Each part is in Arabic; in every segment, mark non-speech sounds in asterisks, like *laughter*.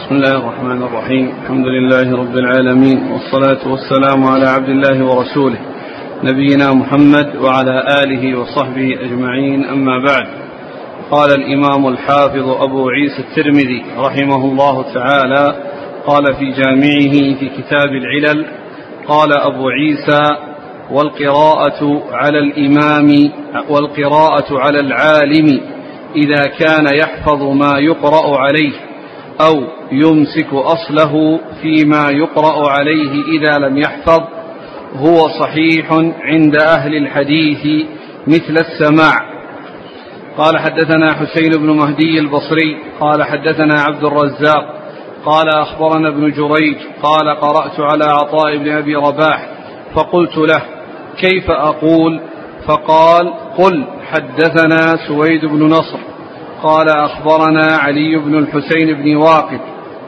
بسم الله الرحمن الرحيم. الحمد لله رب العالمين والصلاة والسلام على عبد الله ورسوله نبينا محمد وعلى آله وصحبه أجمعين أما بعد. قال الإمام الحافظ أبو عيسى الترمذي رحمه الله تعالى قال في جامعه في كتاب العلل قال أبو عيسى والقراءة على الإمام والقراءة على العالم إذا كان يحفظ ما يقرأ عليه. أو يمسك أصله فيما يقرأ عليه إذا لم يحفظ هو صحيح عند أهل الحديث مثل السماع. قال حدثنا حسين بن مهدي البصري قال حدثنا عبد الرزاق قال أخبرنا ابن جريج قال قرأت على عطاء بن أبي رباح فقلت له كيف أقول؟ فقال قل حدثنا سويد بن نصر. قال أخبرنا علي بن الحسين بن واقد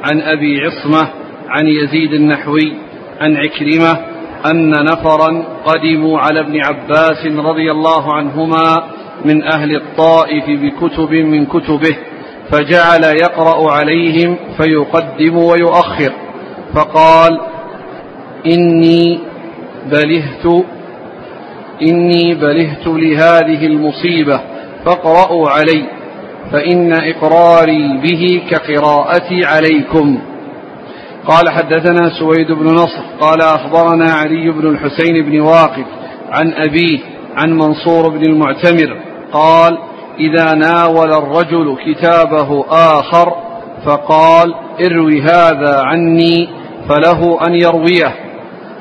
عن أبي عصمة عن يزيد النحوي عن عكرمة أن نفرا قدموا على ابن عباس رضي الله عنهما من أهل الطائف بكتب من كتبه فجعل يقرأ عليهم فيقدم ويؤخر فقال إني بلهت إني بلهت لهذه المصيبة فاقرأوا علي. فإن إقراري به كقراءتي عليكم. قال حدثنا سويد بن نصر قال أخبرنا علي بن الحسين بن واقف عن أبيه عن منصور بن المعتمر قال إذا ناول الرجل كتابه آخر فقال اروي هذا عني فله أن يرويه.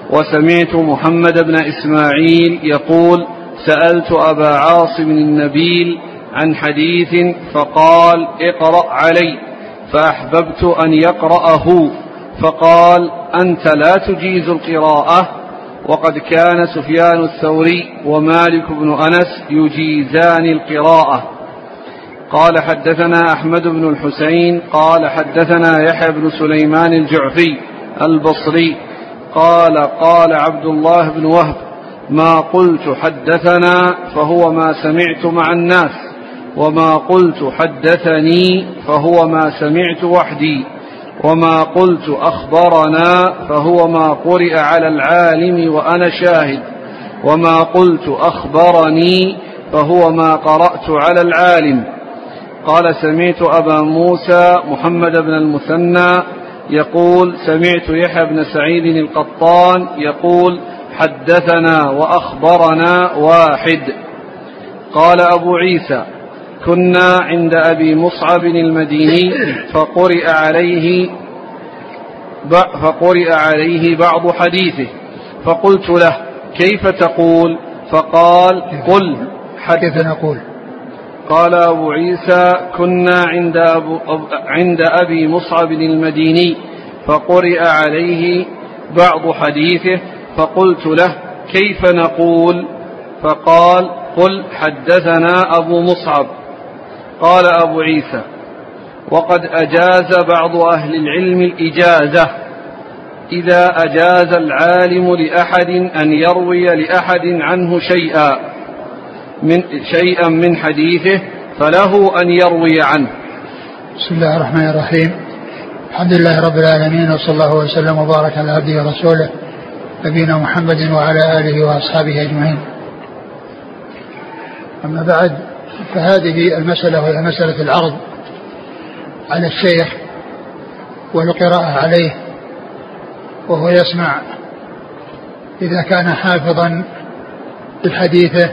وسمعت محمد بن إسماعيل يقول سألت أبا عاصم النبيل عن حديث فقال اقرأ علي فأحببت أن يقرأه. فقال أنت لا تجيز القراءة وقد كان سفيان الثوري ومالك بن أنس يجيزان القراءة. قال حدثنا أحمد بن الحسين قال حدثنا يحيى بن سليمان الجعفي البصري قال قال عبد الله بن وهب ما قلت حدثنا فهو ما سمعت مع الناس. وما قلت حدثني فهو ما سمعت وحدي وما قلت أخبرنا فهو ما قرئ على العالم وأنا شاهد وما قلت أخبرني فهو ما قرأت على العالم قال سمعت أبا موسى محمد بن المثنى يقول سمعت يحيى بن سعيد القطان يقول حدثنا وأخبرنا واحد قال أبو عيسى كنا عند أبي مصعب المديني فقرئ عليه فقرئ عليه بعض حديثه. فقلت له كيف تقول؟ فقال قل كيف نقول؟ قال أبو عيسى كنا عند, أبو عند أبي مصعب المديني. فقرئ عليه بعض حديثه. فقلت له كيف نقول؟ فقال قل حدثنا أبو مصعب. قال أبو عيسى وقد أجاز بعض أهل العلم الإجازة. إذا أجاز العالم لأحد أن يروي لأحد عنه شيئا من شيئا من حديثه فله أن يروي عنه. بسم الله الرحمن الرحيم. الحمد لله رب العالمين وصلى الله وسلم وبارك على عبده ورسوله نبينا محمد وعلى آله وأصحابه أجمعين. أما بعد فهذه المسألة وهي مسألة العرض على الشيخ والقراءة عليه وهو يسمع إذا كان حافظا لحديثه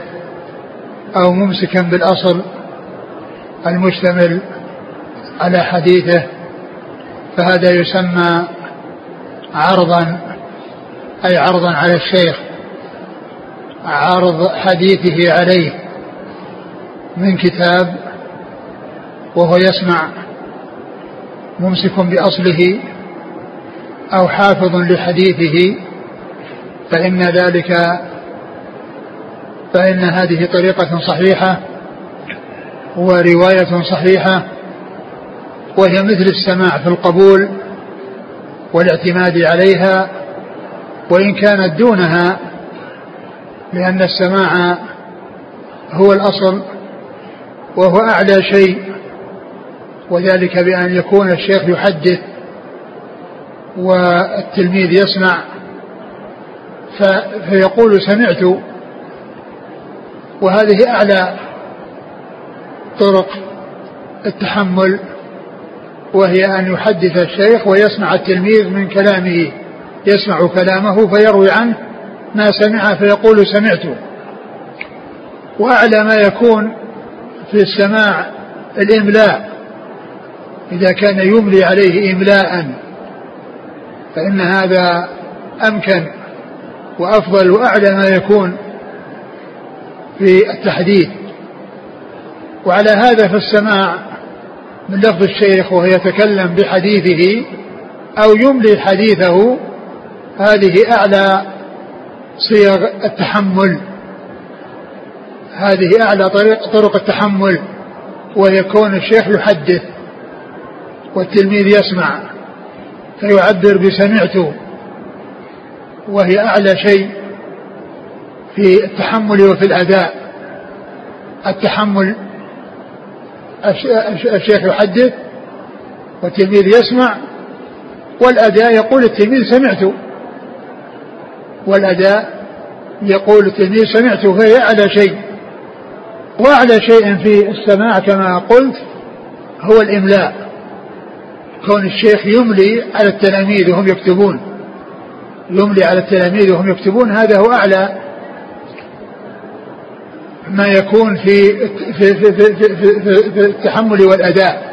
أو ممسكا بالأصل المشتمل على حديثه فهذا يسمى عرضا أي عرضا على الشيخ عرض حديثه عليه. من كتاب وهو يسمع ممسك بأصله أو حافظ لحديثه فإن ذلك فإن هذه طريقة صحيحة ورواية صحيحة وهي مثل السماع في القبول والاعتماد عليها وإن كانت دونها لأن السماع هو الأصل وهو أعلى شيء وذلك بأن يكون الشيخ يحدث والتلميذ يسمع فيقول سمعت وهذه أعلى طرق التحمل وهي أن يحدث الشيخ ويسمع التلميذ من كلامه يسمع كلامه فيروي عنه ما سمع فيقول سمعت. وأعلى ما يكون في السماع الإملاء. إذا كان يملي عليه إملاء فإن هذا أمكن وأفضل وأعلى ما يكون في التحديث وعلى هذا فالسماع من لفظ الشيخ وهو يتكلم بحديثه أو يملي حديثه هذه أعلى صيغ التحمل. هذه أعلى طريق طرق التحمل ويكون الشيخ يحدث والتلميذ يسمع فيعبر بسمعت وهي أعلى شيء في التحمل وفي الأداء. التحمل الشيخ يحدث والتلميذ يسمع والأداء يقول التلميذ سمعت والأداء يقول التلميذ سمعت فهي أعلى شيء. وأعلى شيء في السماع كما قلت هو الإملاء. كون الشيخ يملي على التلاميذ وهم يكتبون. يملي على التلاميذ وهم يكتبون هذا هو أعلى ما يكون في في في, في, في, في, في التحمل والأداء.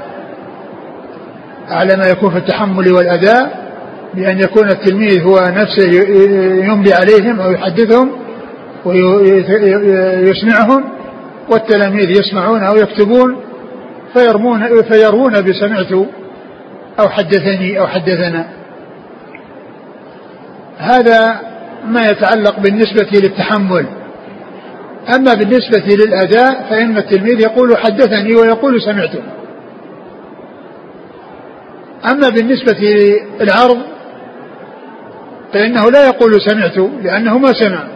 أعلى ما يكون في التحمل والأداء بأن يكون التلميذ هو نفسه يملي عليهم أو يحدثهم ويسمعهم والتلاميذ يسمعون أو يكتبون فيرمون فيروون بسمعت أو حدثني أو حدثنا. هذا ما يتعلق بالنسبة للتحمل. أما بالنسبة للأداء فإن التلميذ يقول حدثني ويقول سمعت. أما بالنسبة للعرض فإنه لا يقول سمعت لأنه ما سمع.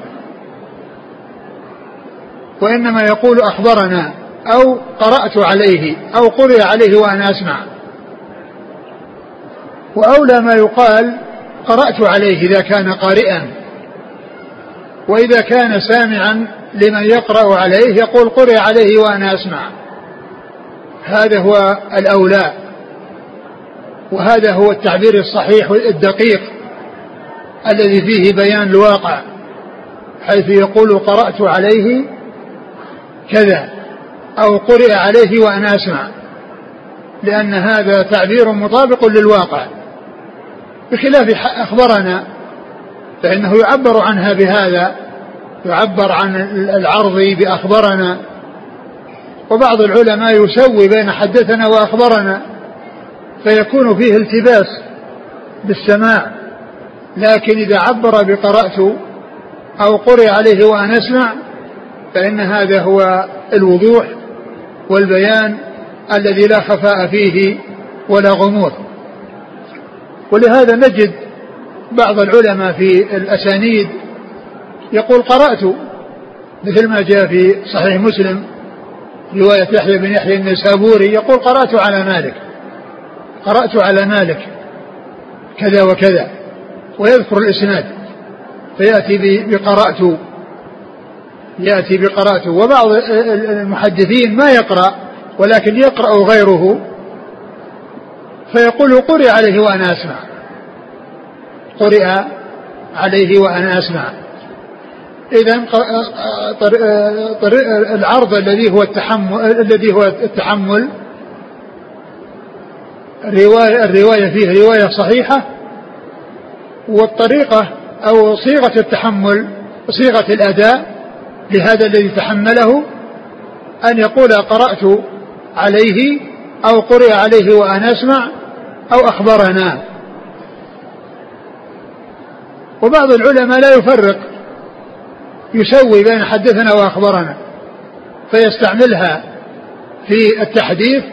وإنما يقول أخبرنا أو قرأت عليه أو قرئ عليه وأنا أسمع. وأولى ما يقال قرأت عليه إذا كان قارئا. وإذا كان سامعا لمن يقرأ عليه يقول قرئ عليه وأنا أسمع. هذا هو الأولى. وهذا هو التعبير الصحيح الدقيق الذي فيه بيان الواقع حيث يقول قرأت عليه كذا أو قرئ عليه وأنا أسمع لأن هذا تعبير مطابق للواقع. بخلاف أخبرنا فإنه يعبر عنها بهذا يعبر عن العرض بأخبرنا. وبعض العلماء يسوي بين حدثنا وأخبرنا فيكون فيه التباس بالسماع. لكن إذا عبر بقرأت أو قرئ عليه وأنا أسمع فإن هذا هو الوضوح والبيان الذي لا خفاء فيه ولا غموض. ولهذا نجد بعض العلماء في الأسانيد يقول قرأت مثل ما جاء في صحيح مسلم رواية يحيى بن يحيى النسابوري يقول قرأت على مالك قرأت على مالك كذا وكذا ويذكر الإسناد فيأتي بقرأت يأتي بقرأت وبعض المحدثين ما يقرأ ولكن يقرأ غيره. فيقول قرئ عليه وأنا أسمع. قرئ عليه وأنا أسمع. إذا العرض الذي هو التحمل الذي هو التحمل الرواية الرواية فيه رواية صحيحة والطريقة أو صيغة التحمل صيغة الأداء لهذا الذي تحمله أن يقول قرأت عليه أو قرئ عليه وأنا أسمع أو أخبرنا. وبعض العلماء لا يفرق يسوي بين حدثنا وأخبرنا فيستعملها في التحديث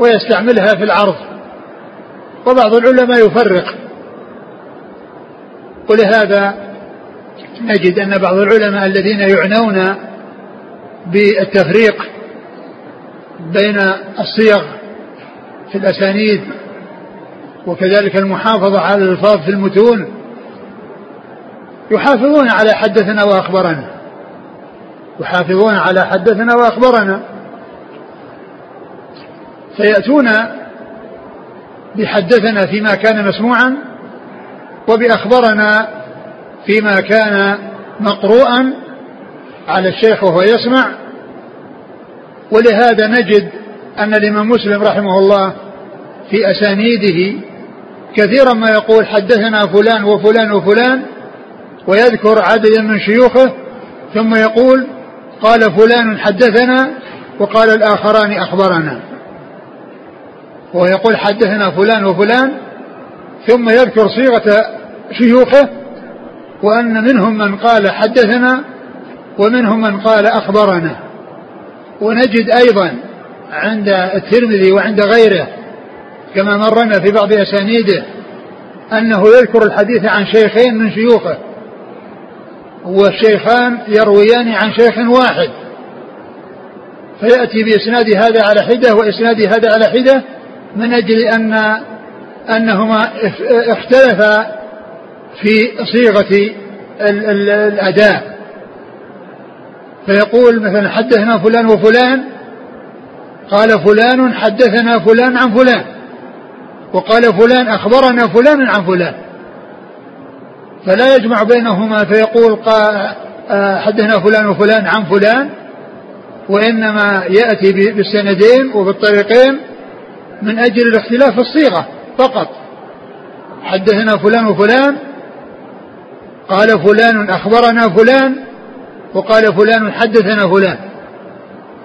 ويستعملها في العرض. وبعض العلماء يفرق ولهذا نجد أن بعض العلماء الذين يعنون بالتفريق بين الصيغ في الأسانيد وكذلك المحافظة على الألفاظ في المتون يحافظون على حدثنا وأخبرنا. يحافظون على حدثنا وأخبرنا. فيأتون بحدثنا فيما كان مسموعا وبأخبرنا فيما كان مقروءا على الشيخ وهو يسمع. ولهذا نجد أن الإمام مسلم رحمه الله في أسانيده كثيرا ما يقول حدثنا فلان وفلان وفلان ويذكر عددا من شيوخه ثم يقول قال فلان حدثنا وقال الآخران أخبرنا. ويقول حدثنا فلان وفلان ثم يذكر صيغة شيوخه وأن منهم من قال حدثنا ومنهم من قال أخبرنا. ونجد أيضا عند الترمذي وعند غيره كما مرنا في بعض أسانيده أنه يذكر الحديث عن شيخين من شيوخه والشيخان يرويان عن شيخ واحد. فيأتي بإسناد هذا على حدة وإسناد هذا على حدة من أجل أن أنهما اختلفا في صيغة الأداء فيقول مثلا حدثنا فلان وفلان قال فلان حدثنا فلان عن فلان وقال فلان أخبرنا فلان عن فلان. فلا يجمع بينهما فيقول آه، حدثنا فلان وفلان عن فلان وإنما يأتي بالسندين وبالطريقين من أجل الاختلاف في الصيغة فقط. حدثنا فلان وفلان قال فلان أخبرنا فلان وقال فلان حدثنا فلان.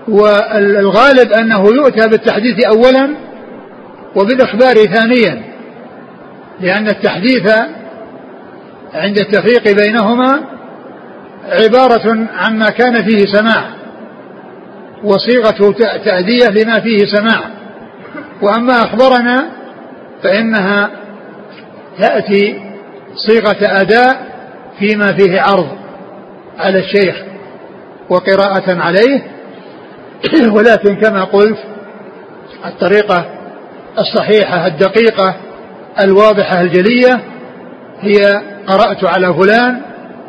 والغالب أنه يؤتى بالتحديث أولا وبالإخبار ثانيا لأن التحديث عند التفريق بينهما عبارة عما كان فيه سماع وصيغة تأدية لما فيه سماع. وأما أخبرنا فإنها تأتي صيغة أداء فيما فيه عرض على الشيخ وقراءة عليه. *clears throat* ولكن كما قلت الطريقة الصحيحة الدقيقة الواضحة الجلية هي قرأت على فلان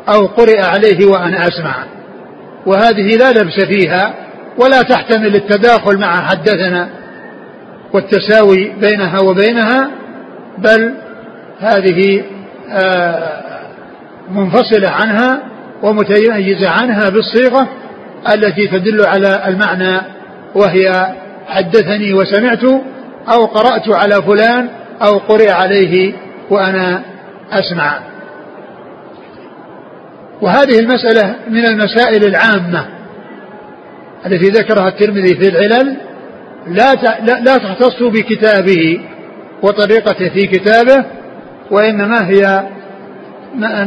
أو قرئ عليه وأنا أسمع. وهذه لا لبس فيها ولا تحتمل التداخل مع حدثنا والتساوي بينها وبينها بل هذه آه، منفصلة عنها ومتميزة عنها بالصيغة التي تدل على المعنى وهي حدثني وسمعت أو قرأت على فلان أو قرئ عليه وأنا أسمع. وهذه المسألة من المسائل العامة التي ذكرها الترمذي في العلل لا لا تختص بكتابه وطريقته في كتابه وإنما هي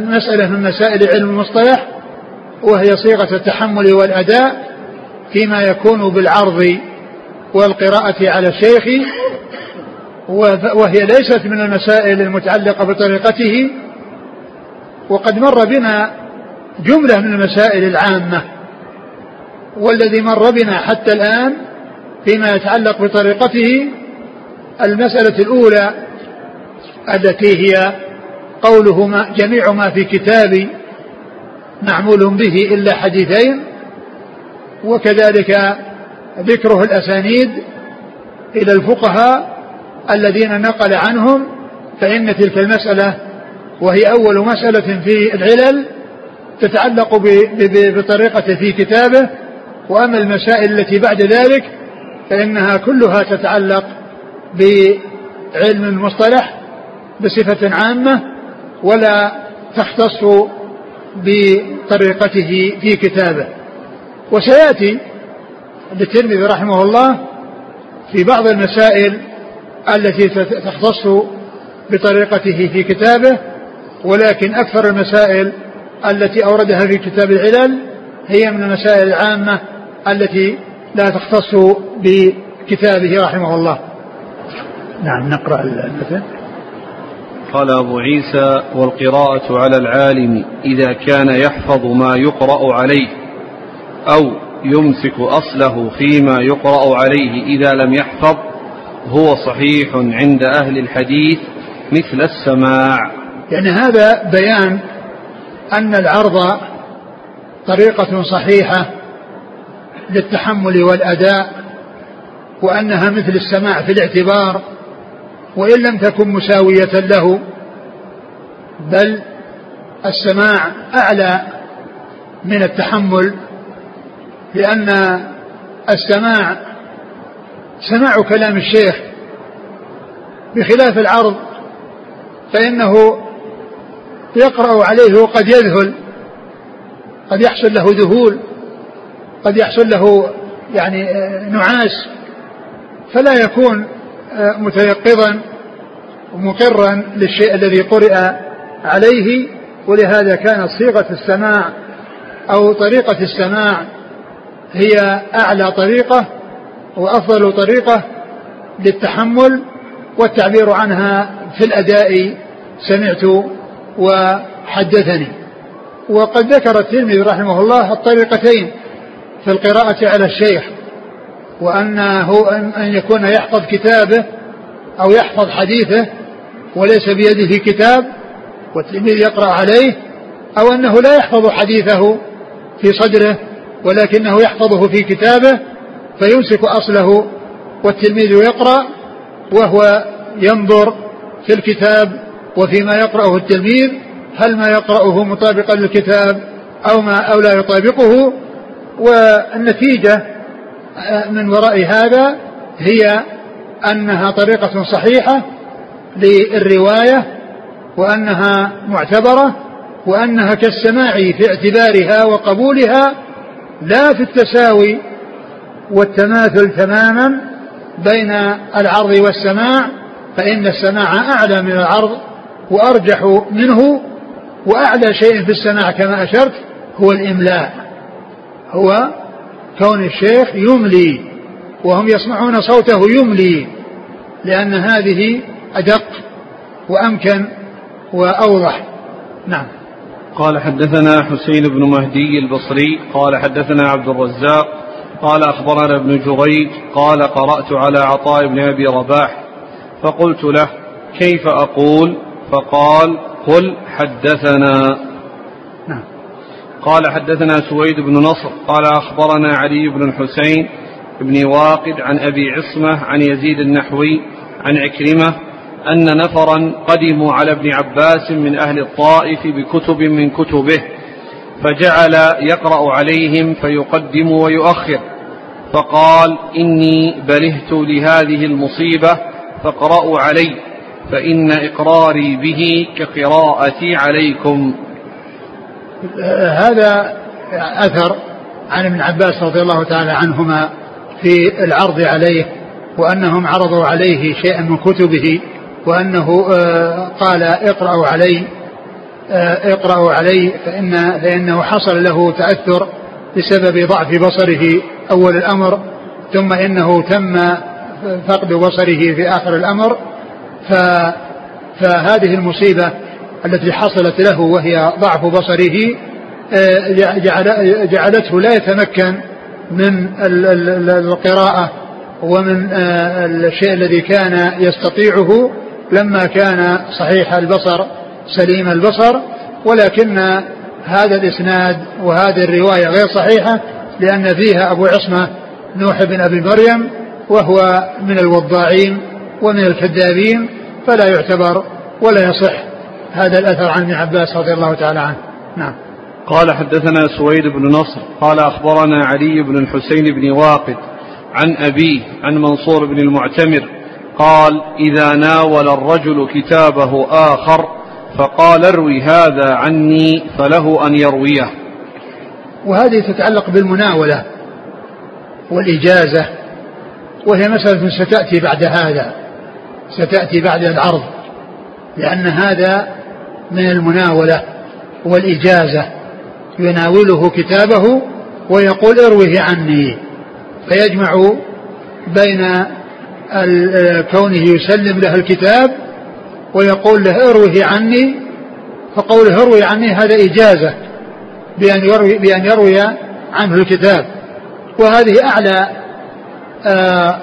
مسألة من مسائل علم المصطلح وهي صيغة التحمل والأداء فيما يكون بالعرض والقراءة على الشيخ وهي ليست من المسائل المتعلقة بطريقته وقد مر بنا جملة من المسائل العامة والذي مر بنا حتى الآن فيما يتعلق بطريقته المسألة الأولى التي هي قوله ما جميع ما في كتابي معمول به إلا حديثين وكذلك ذكره الأسانيد إلى الفقهاء الذين نقل عنهم فإن تلك المسألة وهي أول مسألة في العلل تتعلق بطريقة في كتابه وأما المسائل التي بعد ذلك فإنها كلها تتعلق بعلم المصطلح بصفة عامة ولا تختص بطريقته في كتابه. وسيأتي للترمذي رحمه الله في بعض المسائل التي تختص بطريقته في كتابه ولكن أكثر المسائل التي أوردها في كتاب العلل هي من المسائل العامة التي لا تختص بكتابه رحمه الله. نعم نقرأ المثل. قال أبو عيسى والقراءة على العالم إذا كان يحفظ ما يقرأ عليه أو يمسك أصله فيما يقرأ عليه إذا لم يحفظ هو صحيح عند أهل الحديث مثل السماع. يعني هذا بيان أن العرض طريقة صحيحة للتحمل والأداء وأنها مثل السماع في الاعتبار وإن لم تكن مساوية له بل السماع أعلى من التحمل لأن السماع سماع كلام الشيخ بخلاف العرض فإنه يقرأ عليه وقد يذهل قد يحصل له ذهول قد يحصل له يعني نعاس فلا يكون متيقظا ومقرا للشيء الذي قرئ عليه ولهذا كانت صيغة السماع أو طريقة السماع هي أعلى طريقة وأفضل طريقة للتحمل والتعبير عنها في الأداء سمعت وحدثني. وقد ذكر الترمذي رحمه الله الطريقتين في القراءة على الشيخ. وأنه أن يكون يحفظ كتابه أو يحفظ حديثه وليس بيده كتاب والتلميذ يقرأ عليه أو أنه لا يحفظ حديثه في صدره ولكنه يحفظه في كتابه فيمسك أصله والتلميذ يقرأ وهو ينظر في الكتاب وفيما يقرأه التلميذ هل ما يقرأه مطابقا للكتاب أو ما أو لا يطابقه والنتيجة من وراء هذا هي أنها طريقة صحيحة للرواية وأنها معتبرة وأنها كالسماع في اعتبارها وقبولها لا في التساوي والتماثل تماما بين العرض والسماع فإن السماع أعلى من العرض وأرجح منه وأعلى شيء في السماع كما أشرت هو الإملاء هو كون الشيخ يملي وهم يسمعون صوته يملي لأن هذه أدق وأمكن وأوضح. نعم. قال حدثنا حسين بن مهدي البصري قال حدثنا عبد الرزاق قال أخبرنا ابن جريج قال قرأت على عطاء بن أبي رباح فقلت له كيف أقول؟ فقال قل حدثنا. قال حدثنا سويد بن نصر قال أخبرنا علي بن الحسين بن واقد عن أبي عصمة عن يزيد النحوي عن عكرمة أن نفرا قدموا على ابن عباس من أهل الطائف بكتب من كتبه فجعل يقرأ عليهم فيقدم ويؤخر فقال إني بلهت لهذه المصيبة فاقرأوا علي فإن إقراري به كقراءتي عليكم. هذا أثر عن ابن عباس رضي الله تعالى عنهما في العرض عليه وأنهم عرضوا عليه شيئا من كتبه وأنه آه، قال اقرأوا علي آه، اقرأوا علي فإن فإنه حصل له تأثر بسبب ضعف بصره أول الأمر ثم إنه تم فقد بصره في آخر الأمر. ف فهذه المصيبة التي حصلت له وهي ضعف بصره آه، جعلته لا يتمكن من القراءة ومن الشيء الذي كان يستطيعه لما كان صحيح البصر سليم البصر. ولكن هذا الإسناد وهذه الرواية غير صحيحة لأن فيها أبو عصمة نوح بن أبي مريم وهو من الوضاعين ومن الكذابين فلا يعتبر ولا يصح هذا الأثر عن ابن عباس رضي الله تعالى عنه. نعم. قال حدثنا سويد بن نصر قال أخبرنا علي بن الحسين بن واقد عن أبيه عن منصور بن المعتمر قال إذا ناول الرجل كتابه آخر فقال اروي هذا عني فله أن يرويه. وهذه تتعلق بالمناولة والإجازة وهي مسألة ستأتي بعد هذا ستأتي بعد العرض لأن هذا من المناولة والإجازة يناوله كتابه ويقول اروه عني. فيجمع بين كونه يسلم له الكتاب ويقول له اروه عني. فقوله اروي عني هذا إجازة بأن يروي, بأن يروي عنه الكتاب. وهذه أعلى آه،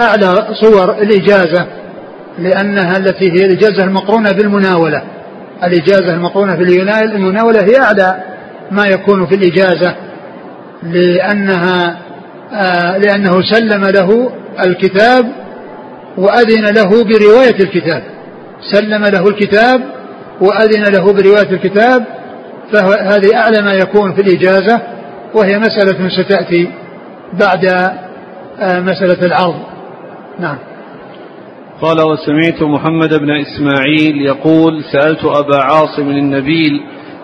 أعلى صور الإجازة. لأنها التي هي الإجازة المقرونة بالمناولة. الإجازة المقرونة في المناولة هي أعلى ما يكون في الإجازة لأنها آه لأنه سلم له الكتاب وأذن له برواية الكتاب. سلم له الكتاب وأذن له برواية الكتاب فهذه أعلى ما يكون في الإجازة وهي مسألة ستأتي بعد آه مسألة العرض. نعم. قال وسمعت محمد بن إسماعيل يقول سألت أبا عاصم النبيل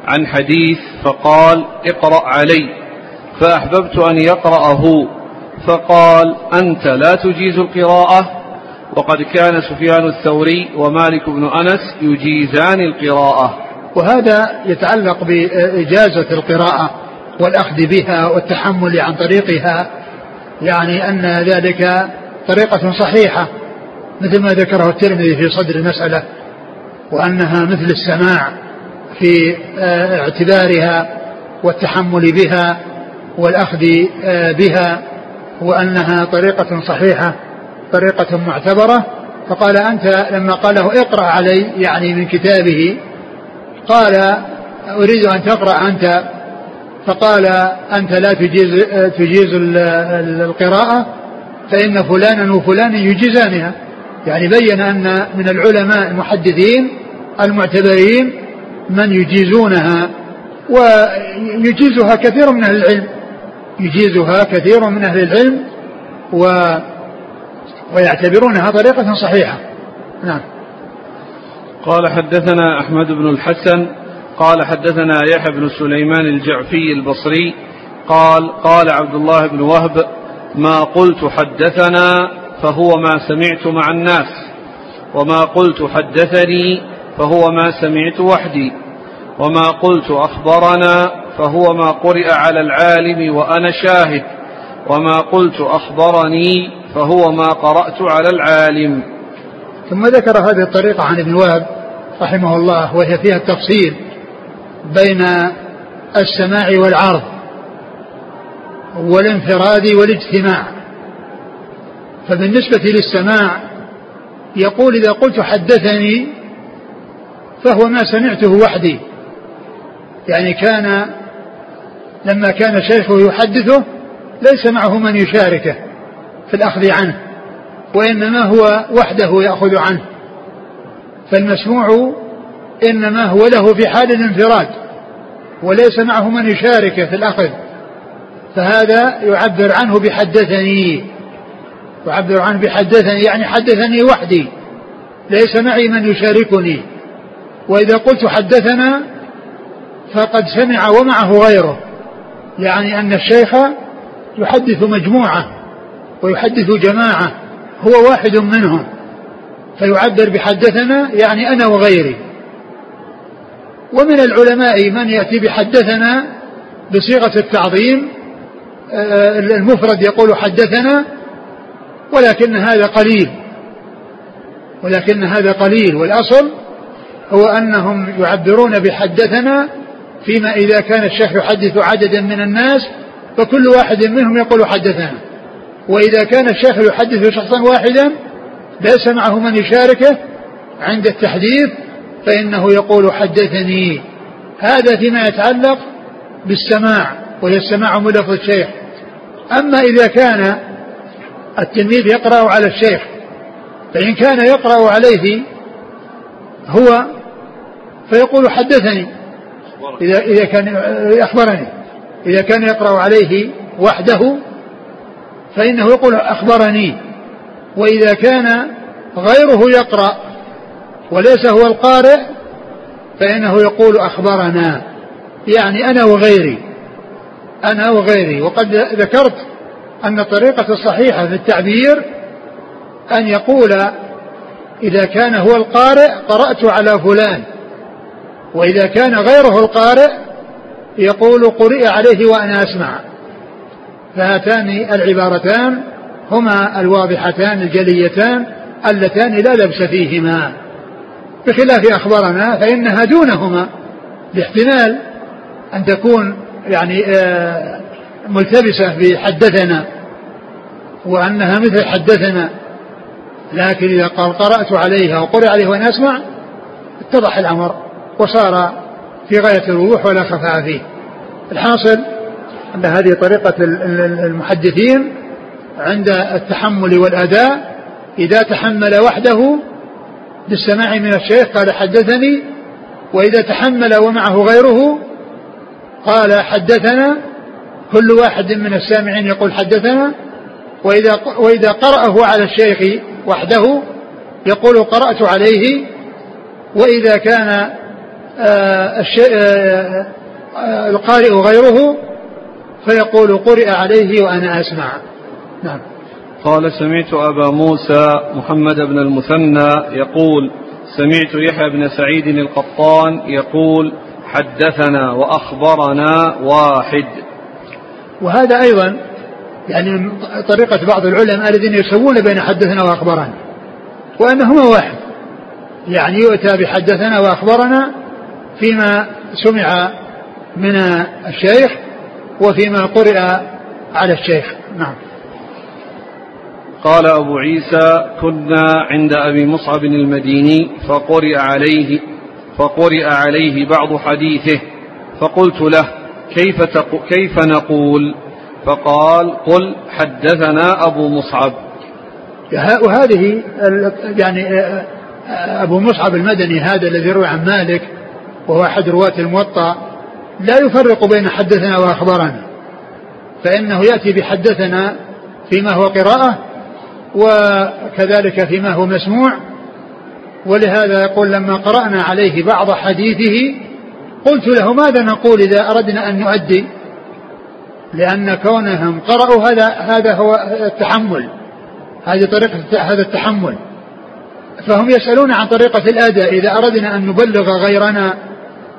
عن حديث فقال اقرأ علي فأحببت أن يقرأه فقال أنت لا تجيز القراءة وقد كان سفيان الثوري ومالك بن أنس يجيزان القراءة وهذا يتعلق بإجازة القراءة والأخذ بها والتحمل عن طريقها يعني أن ذلك طريقة صحيحة. مثل ما ذكره الترمذي في صدر المسألة وأنها مثل السماع في آه، اعتبارها والتحمل بها والأخذ آه، بها وأنها طريقة صحيحة طريقة معتبرة. فقال أنت لما قال له اقرأ علي يعني من كتابه قال أريد أن تقرأ أنت. فقال أنت لا تجيز تجيز القراءة فإن فلانا وفلانا يجيزانها. يعني بين أن من العلماء المحدثين المعتبرين من يجيزونها ويجيزها كثير من أهل العلم يجيزها كثير من أهل العلم و ويعتبرونها طريقة صحيحة. نعم. قال حدثنا أحمد بن الحسن قال حدثنا يحيى بن سليمان الجعفي البصري قال قال عبد الله بن وهب ما قلت حدثنا فهو ما سمعت مع الناس وما قلت حدثني فهو ما سمعت وحدي وما قلت أخبرنا فهو ما قرئ على العالم وأنا شاهد وما قلت أخبرني فهو ما قرأت على العالم. ثم ذكر هذه الطريقة عن ابن وهب رحمه الله وهي فيها التفصيل بين السماع والعرض والانفراد والاجتماع. فبالنسبة للسماع يقول إذا قلت حدثني فهو ما سمعته وحدي. يعني كان لما كان شيخه يحدثه ليس معه من يشاركه في الأخذ عنه وإنما هو وحده يأخذ عنه. فالمسموع إنما هو له في حال الانفراد وليس معه من يشاركه في الأخذ. فهذا يعبر عنه بحدثني. يعبر عنه بحدثني يعني حدثني وحدي. ليس معي من يشاركني. وإذا قلت حدثنا فقد سمع ومعه غيره. يعني أن الشيخ يحدث مجموعة ويحدث جماعة هو واحد منهم. فيعبر بحدثنا يعني أنا وغيري. ومن العلماء من يأتي بحدثنا بصيغة التعظيم. آه، المفرد يقول حدثنا ولكن هذا قليل. ولكن هذا قليل. والأصل هو أنهم يعبرون بحدثنا فيما إذا كان الشيخ يحدث عددا من الناس فكل واحد منهم يقول حدثنا. وإذا كان الشيخ يحدث شخصا واحدا ليس معه من يشاركه عند التحديث فإنه يقول حدثني. هذا فيما يتعلق بالسماع وهي السماع من لفظ الشيخ. أما إذا كان التلميذ يقرأ على الشيخ فإن كان يقرأ عليه هو فيقول حدثني إذا إذا كان أخبرني إذا كان يقرأ عليه وحده فإنه يقول أخبرني وإذا كان غيره يقرأ وليس هو القارئ فإنه يقول أخبرنا يعني أنا وغيري أنا وغيري وقد ذكرت أن الطريقة الصحيحة في التعبير أن يقول إذا كان هو القارئ قرأت على فلان وإذا كان غيره القارئ يقول قرئ عليه وأنا أسمع. فهاتان العبارتان هما الواضحتان الجليتان اللتان لا لبس فيهما. بخلاف أخبرنا فإنها دونهما باحتمال أن تكون يعني آه، ملتبسة بحدثنا وأنها مثل حدثنا. لكن إذا قال قرأت عليها وقرأ عليه وأنا أسمع اتضح الأمر وصار في غاية الوضوح ولا خفاء فيه. الحاصل أن هذه طريقة المحدثين عند التحمل والأداء إذا تحمل وحده بالسماع من الشيخ قال حدثني وإذا تحمل ومعه غيره قال حدثنا كل واحد من السامعين يقول حدثنا وإذا وإذا قرأه على الشيخ وحده يقول قرأت عليه وإذا كان آه، آه، آه، القارئ غيره فيقول قرئ عليه وأنا أسمع. نعم. قال سمعت أبا موسى محمد بن المثنى يقول سمعت يحيى بن سعيد القطان يقول حدثنا وأخبرنا واحد. وهذا أيضا يعني طريقة بعض العلماء الذين يسوون بين حدثنا وأخبرنا وأنهما واحد. يعني يؤتى بحدثنا وأخبرنا فيما سمع من الشيخ وفيما قرئ على الشيخ. نعم. قال أبو عيسى كنا عند أبي مصعب المديني فقرئ عليه فقرئ عليه بعض حديثه فقلت له كيف, كيف نقول؟ فقال قل حدثنا أبو مصعب. وهذه يعني أبو مصعب المدني هذا الذي روى عن مالك وهو أحد رواة الموطأ لا يفرق بين حدثنا وأخبرنا فإنه يأتي بحدثنا فيما هو قراءة وكذلك فيما هو مسموع ولهذا يقول لما قرأنا عليه بعض حديثه قلت له ماذا نقول إذا أردنا أن نؤدي؟ لأن كونهم قرأوا هذا هذا هو التحمل. هذه طريقة هذا التحمل. فهم يسألون عن طريقة الأداء. إذا أردنا أن نبلغ غيرنا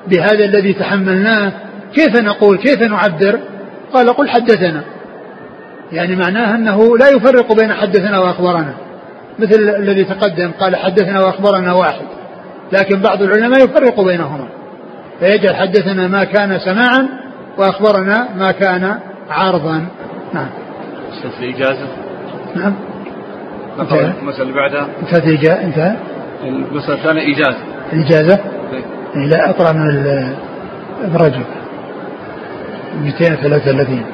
بهذا الذي تحملناه كيف نقول؟ كيف نعبر؟ قال قل حدثنا. يعني معناه أنه لا يفرق بين حدثنا وأخبرنا. مثل الذي تقدم قال حدثنا وأخبرنا واحد. لكن بعض العلماء يفرق بينهما. فيجعل حدثنا ما كان سماعا وأخبرنا ما كان عارضا. نعم. الإجازة نعم. المسألة اللي بعدها. انتهت الإجازة انتهى. المسألة الثانية إجازة. الإجازة إيه. لا أقرأ من ابن رجب. 233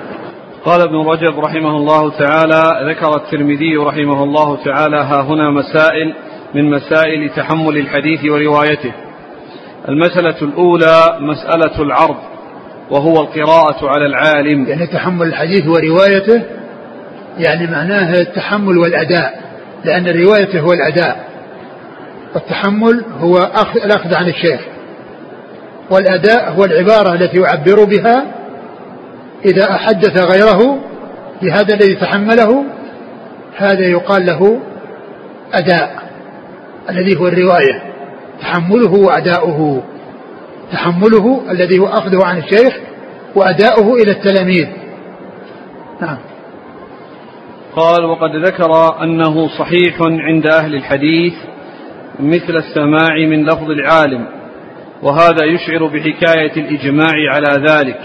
قال ابن رجب رحمه الله تعالى ذكر الترمذي رحمه الله تعالى ها هنا مسائل من مسائل تحمل الحديث وروايته. المسألة الأولى مسألة العرض وهو القراءة على العالم. يعني تحمل الحديث وروايته يعني معناه التحمل والأداء لأن الرواية هو الأداء. والتحمل هو أخذ الأخذ عن الشيخ. والأداء هو العبارة التي يعبر بها إذا أحدث غيره بهذا الذي تحمله هذا يقال له أداء الذي هو الرواية. تحمله وأداؤه. تحمله الذي هو أخذه عن الشيخ وأداؤه إلى التلاميذ. نعم. قال وقد ذكر أنه صحيح عند أهل الحديث مثل السماع من لفظ العالم وهذا يشعر بحكاية الإجماع على ذلك.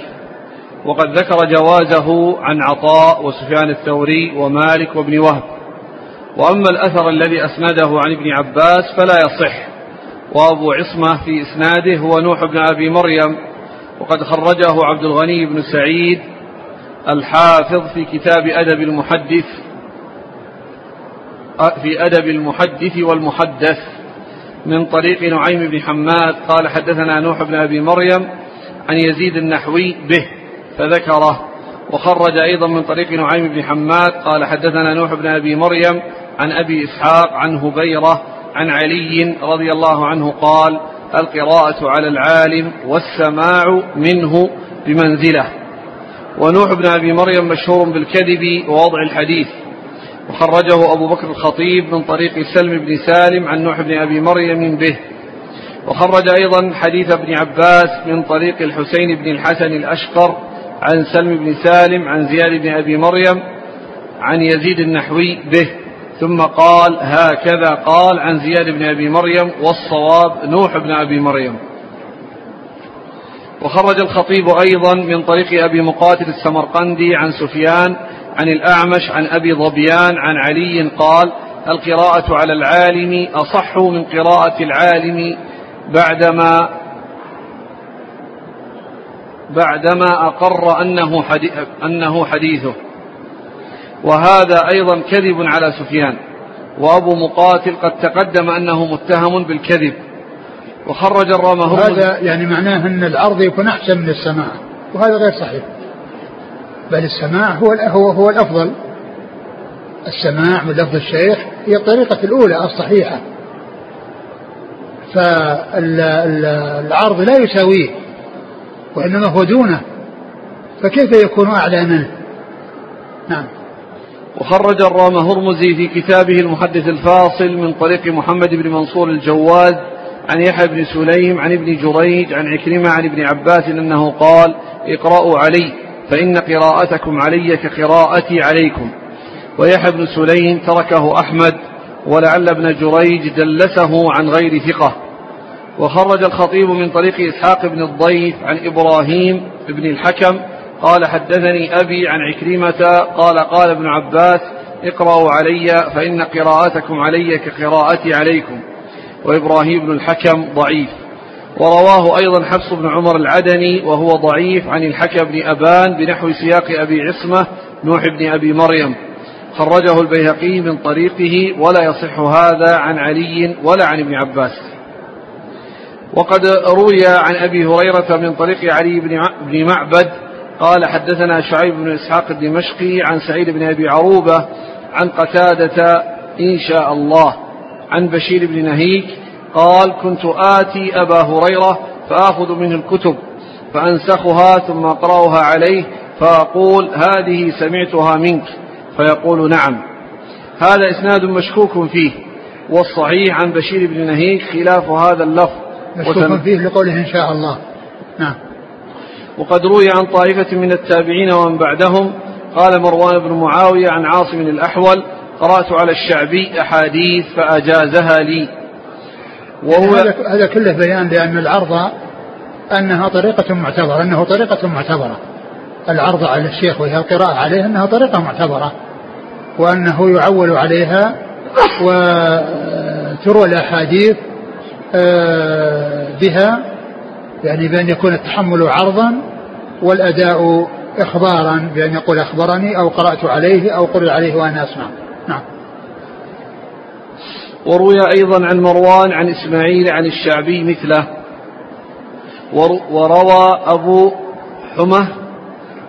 وقد ذكر جوازه عن عطاء وسفيان الثوري ومالك وابن وهب. وأما الأثر الذي أسنده عن ابن عباس فلا يصح. وأبو عصمة في إسناده هو نوح بن أبي مريم وقد خرجه عبد الغني بن سعيد الحافظ في كتاب أدب المحدث في أدب المحدث والمحدث من طريق نعيم بن حماد قال حدثنا نوح بن أبي مريم عن يزيد النحوي به فذكره. وخرج أيضا من طريق نعيم بن حماد قال حدثنا نوح بن أبي مريم عن أبي إسحاق عن هبيرة عن علي رضي الله عنه قال القراءة على العالم والسماع منه بمنزلة. ونوح بن أبي مريم مشهور بالكذب ووضع الحديث. وخرجه أبو بكر الخطيب من طريق سلم بن سالم عن نوح بن أبي مريم به. وخرج أيضا حديث ابن عباس من طريق الحسين بن الحسن الأشقر عن سلم بن سالم عن زياد بن أبي مريم عن يزيد النحوي به. ثم قال هكذا قال عن زياد بن أبي مريم والصواب نوح بن أبي مريم. وخرج الخطيب أيضا من طريق أبي مقاتل السمرقندي عن سفيان عن الأعمش عن أبي ظبيان عن علي قال القراءة على العالم أصح من قراءة العالم بعدما بعدما أقر أنه حديث أنه حديثه. وهذا أيضا كذب على سفيان. وأبو مقاتل قد تقدم أنه متهم بالكذب. وخرج الرامه هذا يعني معناه أن العرض يكون أحسن من السماع وهذا غير صحيح. بل السماع هو هو هو الأفضل. السماع من لفظ الشيخ هي الطريقة الأولى الصحيحة. فالعرض لا يساويه وإنما هو دونه. فكيف يكون أعلى منه؟ نعم. وخرج الرام هرمزي في كتابه المحدث الفاصل من طريق محمد بن منصور الجواد عن يحيى بن سليم عن ابن جريج عن عكرمة عن ابن عباس أنه قال اقرأوا علي فإن قراءتكم علي كقراءتي عليكم. ويحيى بن سليم تركه أحمد ولعل ابن جريج دلسه عن غير ثقة. وخرج الخطيب من طريق إسحاق بن الضيف عن إبراهيم بن الحكم قال حدثني أبي عن عكرمة قال قال ابن عباس اقرأوا علي فإن قراءتكم علي كقراءتي عليكم. وإبراهيم بن الحكم ضعيف. ورواه أيضا حفص بن عمر العدني وهو ضعيف عن الحكم بن أبان بنحو سياق أبي عصمة نوح بن أبي مريم. خرجه البيهقي من طريقه ولا يصح هذا عن علي ولا عن ابن عباس. وقد روي عن أبي هريرة من طريق علي بن معبد قال حدثنا شعيب بن إسحاق الدمشقي عن سعيد بن أبي عروبة عن قتادة إن شاء الله عن بشير بن نهيك قال كنت آتي أبا هريرة فآخذ منه الكتب فأنسخها ثم أقرأها عليه فأقول هذه سمعتها منك فيقول نعم. هذا إسناد مشكوك فيه والصحيح عن بشير بن نهيك خلاف هذا اللفظ. مشكوك فيه لقوله إن شاء الله. نعم. وقد روي عن طائفة من التابعين ومن بعدهم قال مروان بن معاوية عن عاصم الأحول قرأت على الشعبي أحاديث فأجازها لي. وهو هذا كله بيان لأن العرض أنها طريقة معتبرة أنه طريقة معتبرة. العرض على الشيخ وهي القراءة عليه أنها طريقة معتبرة وأنه يعول عليها وتروى الأحاديث آه، بها يعني بأن يكون التحمل عرضا والأداء إخبارا بأن يقول أخبرني أو قرأت عليه أو قرئ عليه وأنا أسمع. نعم. وروي أيضا عن مروان عن إسماعيل عن الشعبي مثله. وروى أبو حمة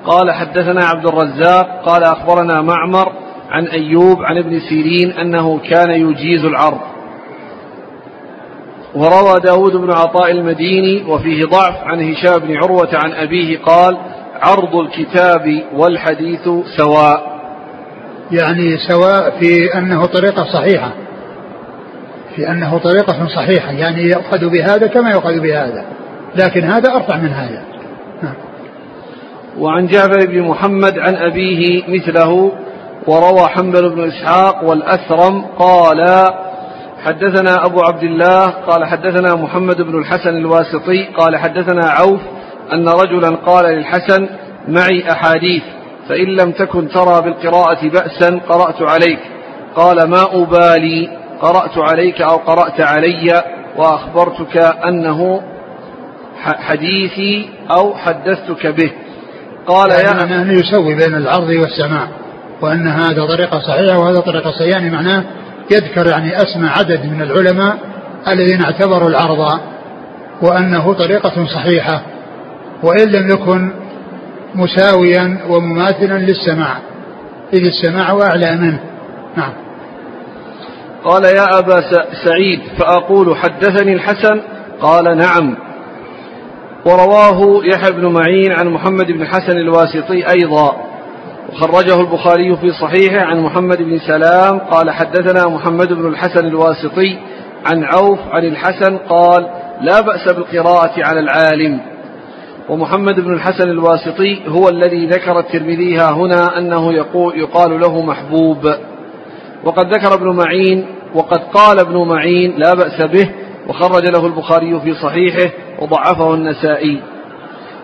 قال حدثنا عبد الرزاق قال أخبرنا معمر عن أيوب عن ابن سيرين أنه كان يجيز العرض. وروى داود بن عطاء المديني وفيه ضعف عن هشام بن عروة عن أبيه قال عرض الكتاب والحديث سواء. يعني سواء في أنه طريقة صحيحة. في أنه طريقة صحيحة. يعني يؤخذ بهذا كما يؤخذ بهذا. لكن هذا أرفع من هذا. نعم. وعن جابر بن محمد عن أبيه مثله وروى حنبل بن إسحاق والأثرم قال حدثنا أبو عبد الله قال حدثنا محمد بن الحسن الواسطي قال حدثنا عوف أن رجلا قال للحسن معي أحاديث فإن لم تكن ترى بالقراءة بأسا قرأت عليك. قال ما أبالي قرأت عليك أو قرأت علي وأخبرتك أنه حديثي أو حدثتك به. قال يعني يا أنه يسوي بين العرض والسماع وأن هذا طريقة صحيحة وهذا طريقة صحيحة يعني معناه يذكر يعني أسمى عدد من العلماء الذين اعتبروا العرض وأنه طريقة صحيحة وإن لم يكن مساويا ومماثلا للسماع إذ السماع أعلى منه. نعم. قال يا أبا سعيد فأقول حدثني الحسن؟ قال نعم. ورواه يحيى بن معين عن محمد بن حسن الواسطي أيضا. وخرجه البخاري في صحيحه عن محمد بن سلام قال حدثنا محمد بن الحسن الواسطي عن عوف عن الحسن قال لا بأس بالقراءة على العالم. ومحمد بن الحسن الواسطي هو الذي ذكر الترمذي هنا أنه يقول يقال له محبوب. وقد ذكر ابن معين وقد قال ابن معين لا بأس به وخرج له البخاري في صحيحه وضعفه النسائي.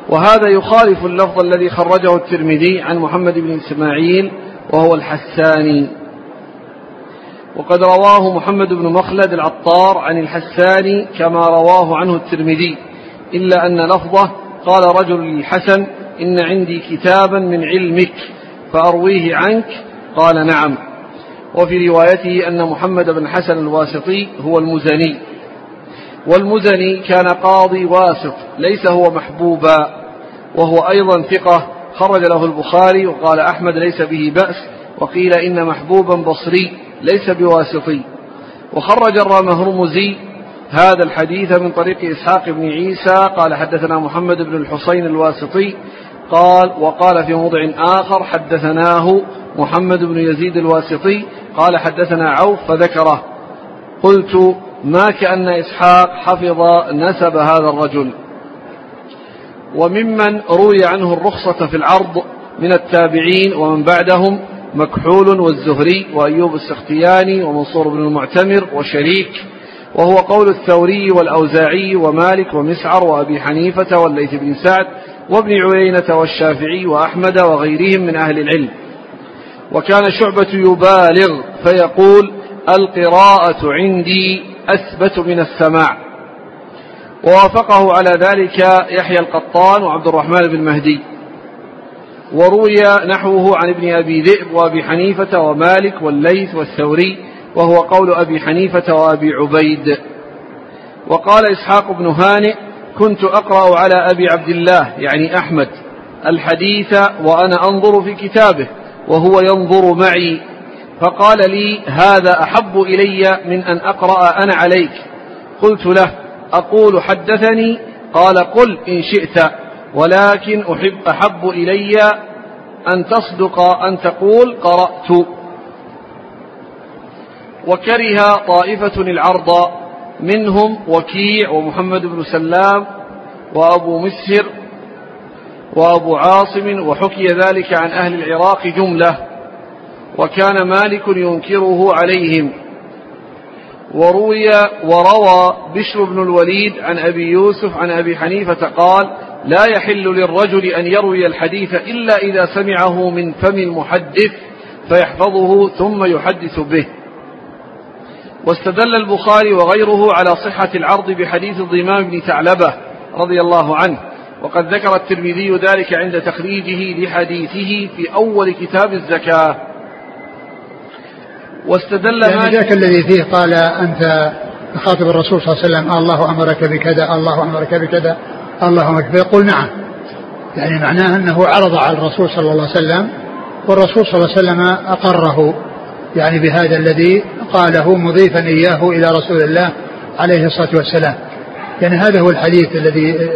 وهذا يخالف اللفظ الذي خرجه الترمذي عن محمد بن إسماعيل وهو الحساني. وقد رواه محمد بن مخلد العطار عن الحساني كما رواه عنه الترمذي إلا أن لفظه قال رجل للحسن إن عندي كتابا من علمك فأرويه عنك؟ قال نعم. وفي روايته أن محمد بن حسن الواسطي هو المزني. والمزني كان قاضي واسط ليس هو محبوبا. وهو أيضا ثقة خرج له البخاري وقال أحمد ليس به بأس وقيل إن محبوبا بصري ليس بواسطي. وخرج الرامهرمزي هذا الحديث من طريق إسحاق بن عيسى قال حدثنا محمد بن الحسين الواسطي قال وقال في موضع آخر حدثناه محمد بن يزيد الواسطي قال حدثنا عوف فذكره. قلت ما كأن إسحاق حفظ نسب هذا الرجل. وممن روي عنه الرخصة في العرض من التابعين ومن بعدهم مكحول والزهري وأيوب السختياني ومنصور بن المعتمر وشريك وهو قول الثوري والأوزاعي ومالك ومسعر وأبي حنيفة والليث بن سعد وابن عيينة والشافعي وأحمد وغيرهم من أهل العلم. وكان شعبة يبالغ فيقول القراءة عندي أثبت من السماع. ووافقه على ذلك يحيى القطان وعبد الرحمن بن مهدي. وروي نحوه عن ابن أبي ذئب وأبي حنيفة ومالك والليث والثوري وهو قول أبي حنيفة وأبي عبيد. وقال إسحاق بن هانئ كنت أقرأ على أبي عبد الله يعني أحمد الحديث وأنا أنظر في كتابه وهو ينظر معي. فقال لي هذا أحب إلي من أن أقرأ أنا عليك. قلت له أقول حدثني قال قل إن شئت ولكن أحب أحب إلي أن تصدق أن تقول قرأت. وكره طائفة العرض منهم وكيع ومحمد بن سلام وأبو مسهر وأبو عاصم وحكي ذلك عن أهل العراق جملة وكان مالك ينكره عليهم. وروي وروى بشر بن الوليد عن أبي يوسف عن أبي حنيفة قال لا يحل للرجل أن يروي الحديث إلا إذا سمعه من فم المحدث فيحفظه ثم يحدث به. واستدل البخاري وغيره على صحة العرض بحديث الضمام بن ثعلبة رضي الله عنه وقد ذكر الترمذي ذلك عند تخريجه لحديثه في أول كتاب الزكاة. واستدل يعني ذاك الذي فيه قال أنت تخاطب الرسول صلى الله عليه وسلم الله أمرك بكذا الله أمرك بكذا الله أمرك فيقول نعم. يعني معناه أنه عرض على الرسول صلى الله عليه وسلم والرسول صلى الله عليه وسلم أقره يعني بهذا الذي قاله مضيفا إياه إلى رسول الله عليه الصلاة والسلام. يعني هذا هو الحديث الذي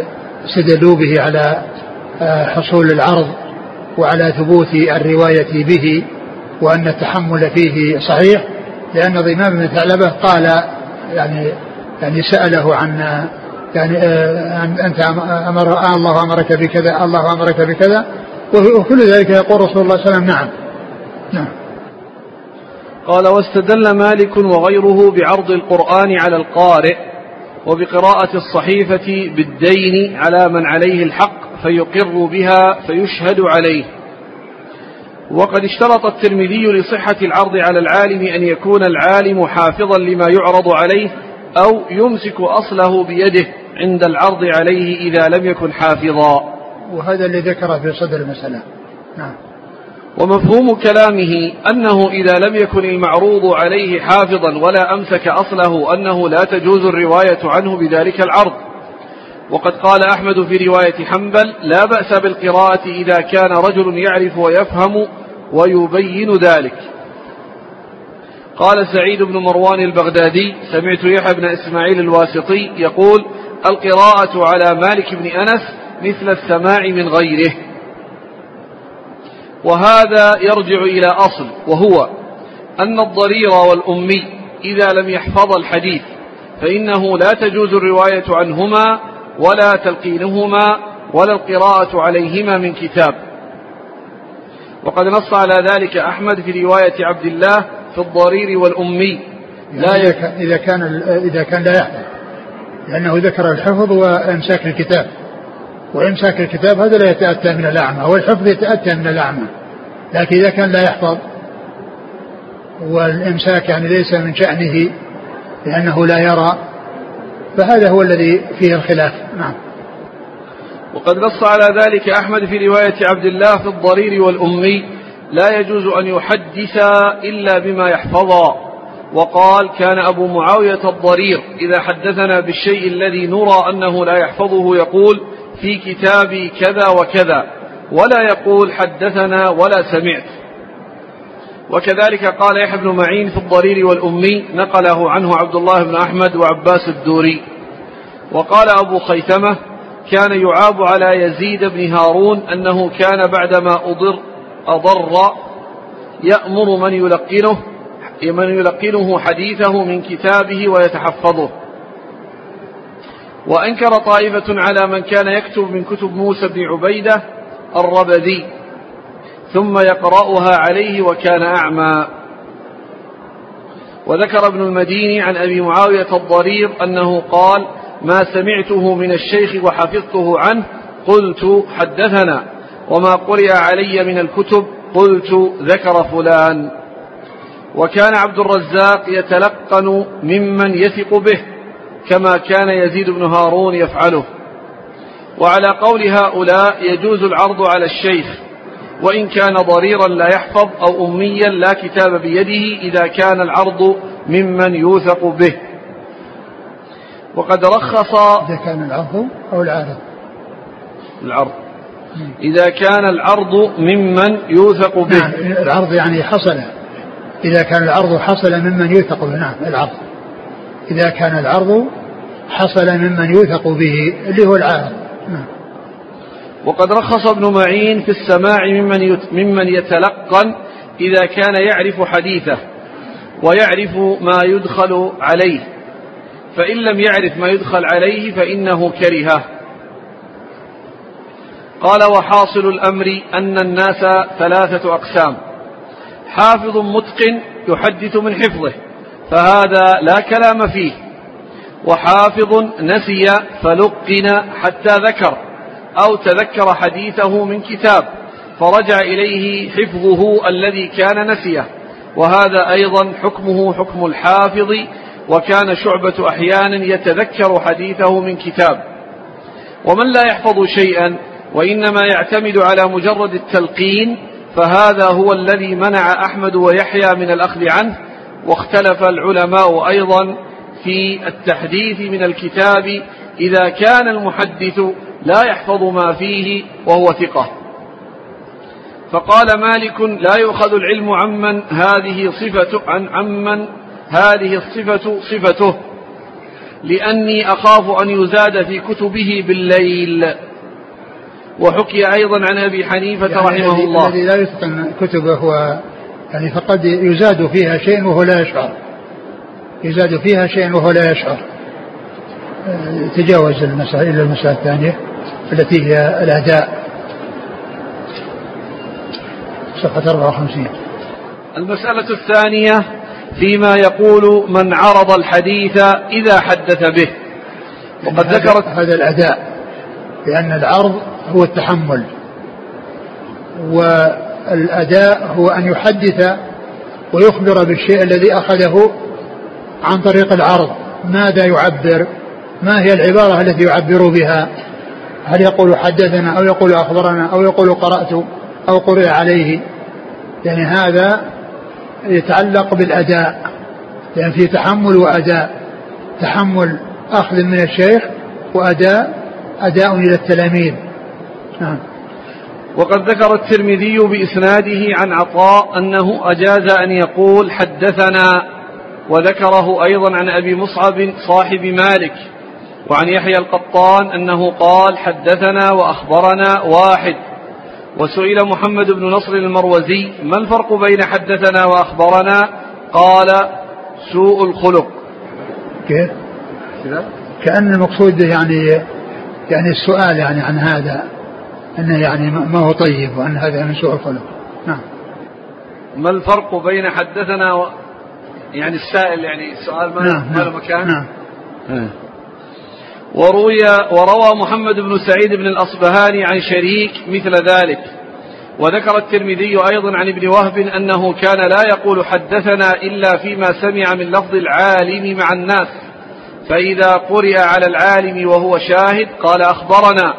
استدلوا به على آه، حصول العرض وعلى ثبوت الرواية به. وأن التحمل فيه صحيح لأن ضمام بن ثعلبة قال يعني يعني سأله عن يعني آه، أنت أمر آه الله أمرك بكذا الله أمرك بكذا وكل ذلك يقول رسول الله صلى الله عليه وسلم نعم. نعم. قال واستدل مالك وغيره بعرض القرآن على القارئ وبقراءة الصحيفة بالدين على من عليه الحق فيقر بها فيشهد عليه. وقد اشترط الترمذي لصحة العرض على العالم أن يكون العالم حافظا لما يعرض عليه أو يمسك أصله بيده عند العرض عليه إذا لم يكن حافظا. وهذا اللي ذكره في صدر المسألة. نعم. ومفهوم كلامه أنه إذا لم يكن المعروض عليه حافظا ولا أمسك أصله أنه لا تجوز الرواية عنه بذلك العرض. وقد قال أحمد في رواية حنبل لا بأس بالقراءة إذا كان رجل يعرف ويفهم ويبين ذلك. قال سعيد بن مروان البغدادي سمعت يحيى بن إسماعيل الواسطي يقول القراءة على مالك بن أنس مثل السماع من غيره. وهذا يرجع إلى أصل وهو أن الضرير والأمي إذا لم يحفظ الحديث فإنه لا تجوز الرواية عنهما ولا تلقينهما ولا القراءة عليهما من كتاب. وقد نص على ذلك أحمد في رواية عبد الله في الضرير والأمي. لا يعني إذا كان إذا كان لا يحفظ. لأنه ذكر الحفظ وإمساك الكتاب. وإمساك الكتاب هذا لا يتأتى من الأعمى. والحفظ يتأتى من الأعمى. لكن إذا كان لا يحفظ والإمساك يعني ليس من شأنه لأنه لا يرى فهذا هو الذي فيه الخلاف. نعم. وقد نص على ذلك أحمد في رواية عبد الله في الضرير والأمي لا يجوز أن يحدث إلا بما يحفظا وقال كان أبو معاوية الضرير إذا حدثنا بالشيء الذي نرى أنه لا يحفظه يقول في كتابي كذا وكذا ولا يقول حدثنا ولا سمعت. وكذلك قال يحيى بن معين في الضرير والأمي نقله عنه عبد الله بن أحمد وعباس الدوري. وقال أبو خيثمة كان يعاب على يزيد بن هارون أنه كان بعدما أضر أضر يأمر من يلقنه من يلقنه حديثه من كتابه ويتحفظه. وأنكر طائفة على من كان يكتب من كتب موسى بن عبيدة الربذي. ثم يقرأها عليه وكان أعمى. وذكر ابن المديني عن أبي معاوية الضرير أنه قال ما سمعته من الشيخ وحفظته عنه قلت حدثنا. وما قرئ علي من الكتب قلت ذكر فلان. وكان عبد الرزاق يتلقن ممن يثق به كما كان يزيد بن هارون يفعله. وعلى قول هؤلاء يجوز العرض على الشيخ وإن كان ضريرا لا يحفظ أو أميا لا كتاب بيده إذا كان العرض ممن يوثق به. وقد رخص إذا كان العرض أو العارض. العرض. إذا كان العرض ممن يوثق به. نعم العرض يعني حصل. إذا كان العرض حصل ممن يوثق به. نعم العرض. إذا كان العرض حصل ممن يوثق به اللي هو العارض. نعم. وقد رخص ابن معين في السماع ممن ممن يتلقن إذا كان يعرف حديثه ويعرف ما يدخل عليه. فإن لم يعرف ما يدخل عليه فإنه كرهه. قال وحاصل الأمر أن الناس ثلاثة أقسام. حافظ متقن يحدث من حفظه فهذا لا كلام فيه. وحافظ نسي فلقن حتى ذكر. أو تذكر حديثه من كتاب فرجع إليه حفظه الذي كان نسيه. وهذا أيضا حكمه حكم الحافظ وكان شعبة أحيانا يتذكر حديثه من كتاب. ومن لا يحفظ شيئا وإنما يعتمد على مجرد التلقين فهذا هو الذي منع أحمد ويحيى من الأخذ عنه. واختلف العلماء أيضا في التحديث من الكتاب إذا كان المحدث لا يحفظ ما فيه وهو ثقة. فقال مالك لا يؤخذ العلم عمن هذه صفة عن عمن هذه الصفة صفته لأني أخاف أن يزاد في كتبه بالليل. وحكي أيضا عن أبي حنيفة يعني رحمه الله. الذي لا يتقن كتبه هو يعني فقد يزاد فيها شيء وهو لا يشعر. يزاد فيها شيء وهو لا يشعر. آه، تجاوز المسائل إلى المسألة الثانية. التي هي الأداء. صفحة 54 المسألة الثانية فيما يقول من عرض الحديث إذا حدث به. وقد ذكرت هذا الأداء لأن العرض هو التحمل. والأداء هو أن يحدث ويخبر بالشيء الذي أخذه عن طريق العرض. ماذا يعبر؟ ما هي العبارة التي يعبر بها؟ هل يقول حدثنا أو يقول أخبرنا أو يقول قرأت أو قرئ عليه؟ يعني هذا يتعلق بالأداء. لأن في تحمل وأداء. تحمل أخذ من الشيخ وأداء أداء إلى التلاميذ. نعم. وقد ذكر الترمذي بإسناده عن عطاء أنه أجاز أن يقول حدثنا وذكره أيضا عن أبي مصعب صاحب مالك. وعن يحيى القطان أنه قال حدثنا وأخبرنا واحد وسئل محمد بن نصر المروزي ما الفرق بين حدثنا وأخبرنا قال سوء الخلق كيف؟ كأن المقصود يعني يعني السؤال يعني عن هذا أنه يعني ما هو طيب وأن هذا من سوء الخلق نعم ما الفرق بين حدثنا و... يعني السائل يعني السؤال ما, نعم ما له نعم, مكان نعم. إيه. وروي وروى محمد بن سعيد بن الأصبهاني عن شريك مثل ذلك. وذكر الترمذي أيضا عن ابن وهب أنه كان لا يقول حدثنا إلا فيما سمع من لفظ العالم مع الناس. فإذا قرئ على العالم وهو شاهد قال أخبرنا.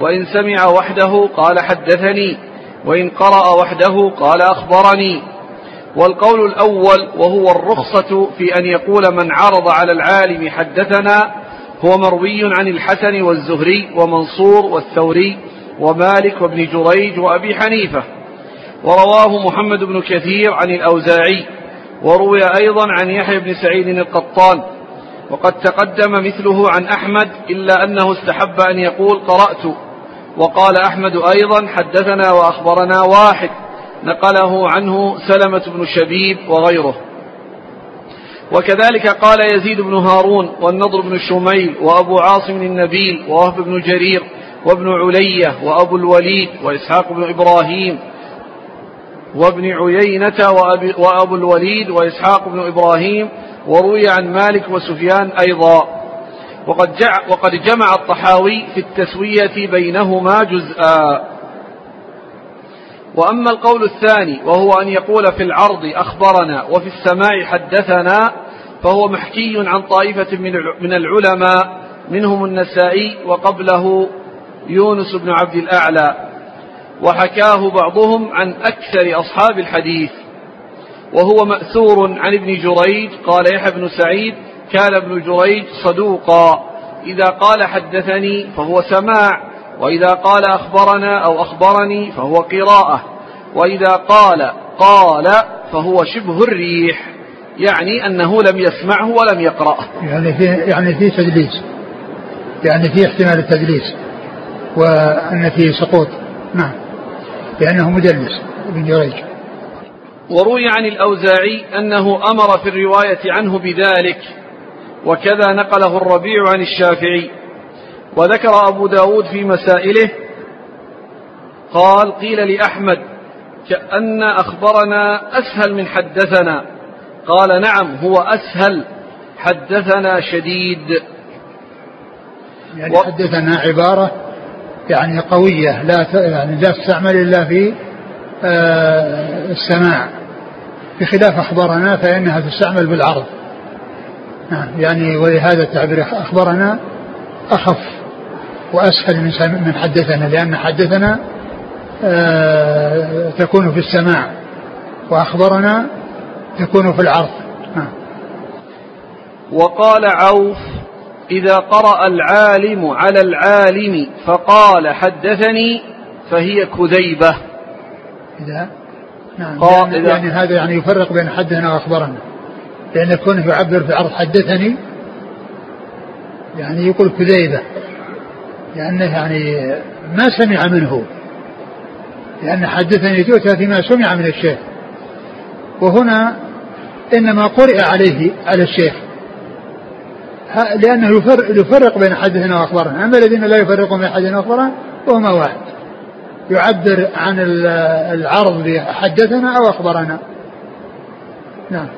وإن سمع وحده قال حدثني. وإن قرأ وحده قال أخبرني. والقول الأول وهو الرخصة في أن يقول من عرض على العالم حدثنا هو مروي عن الحسن والزهري ومنصور والثوري ومالك وابن جريج وأبي حنيفة. ورواه محمد بن كثير عن الأوزاعي. وروي أيضا عن يحيى بن سعيد القطان. وقد تقدم مثله عن أحمد إلا أنه استحب أن يقول قرأت. وقال أحمد أيضا حدثنا وأخبرنا واحد نقله عنه سلمة بن شبيب وغيره. وكذلك قال يزيد بن هارون والنضر بن شميل وأبو عاصم النبيل ووهب بن جرير وابن علية وأبو الوليد وإسحاق بن إبراهيم وابن عيينة وأبو الوليد وإسحاق بن إبراهيم وروي عن مالك وسفيان أيضا. وقد, وقد جمع الطحاوي في التسوية بينهما جزءا. وأما القول الثاني وهو أن يقول في العرض أخبرنا وفي السماع حدثنا فهو محكي عن طائفة من العلماء منهم النسائي وقبله يونس بن عبد الأعلى وحكاه بعضهم عن أكثر أصحاب الحديث وهو مأثور عن ابن جريج قال يحيى بن سعيد كان ابن جريج صدوقا إذا قال حدثني فهو سماع وإذا قال أخبرنا أو أخبرني فهو قراءة. وإذا قال قال فهو شبه الريح يعني أنه لم يسمعه ولم يقرأه. يعني في يعني في تدليس. يعني في احتمال التدليس. وأن فيه سقوط. نعم. لأنه مدلس ابن جريج. وروي عن الأوزاعي أنه أمر في الرواية عنه بذلك وكذا نقله الربيع عن الشافعي. وذكر أبو داود في مسائله قال قيل لأحمد كأن أخبرنا أسهل من حدثنا. قال نعم هو أسهل حدثنا شديد. يعني و... حدثنا عبارة يعني قوية لا يعني لا تستعمل إلا في آه السماع. بخلاف أخبرنا فإنها تستعمل بالعرض. نعم يعني ولهذا التعبير أخبرنا أخف. وأسهل من من حدثنا لأن حدثنا آه تكون في السماع وأخبرنا تكون في العرض. نعم وقال عوف إذا قرأ العالم على العالم فقال حدثني فهي كذيبة. إذا نعم يعني, يعني هذا يعني يفرق بين حدثنا وأخبرنا. لأن كونه يعبر في عرض حدثني يعني يقول كذيبة. لأنه يعني ما سمع منه. لأن حدثني تؤتى فيما سمع من الشيخ. وهنا إنما قرئ عليه على الشيخ. لأنه يفرق بين حدثنا وأخبرنا. أما الذين لا يفرقون بين حدثنا وأخبرنا فهما واحد. يعبر عن العرض بحدثنا أو أخبرنا. نعم.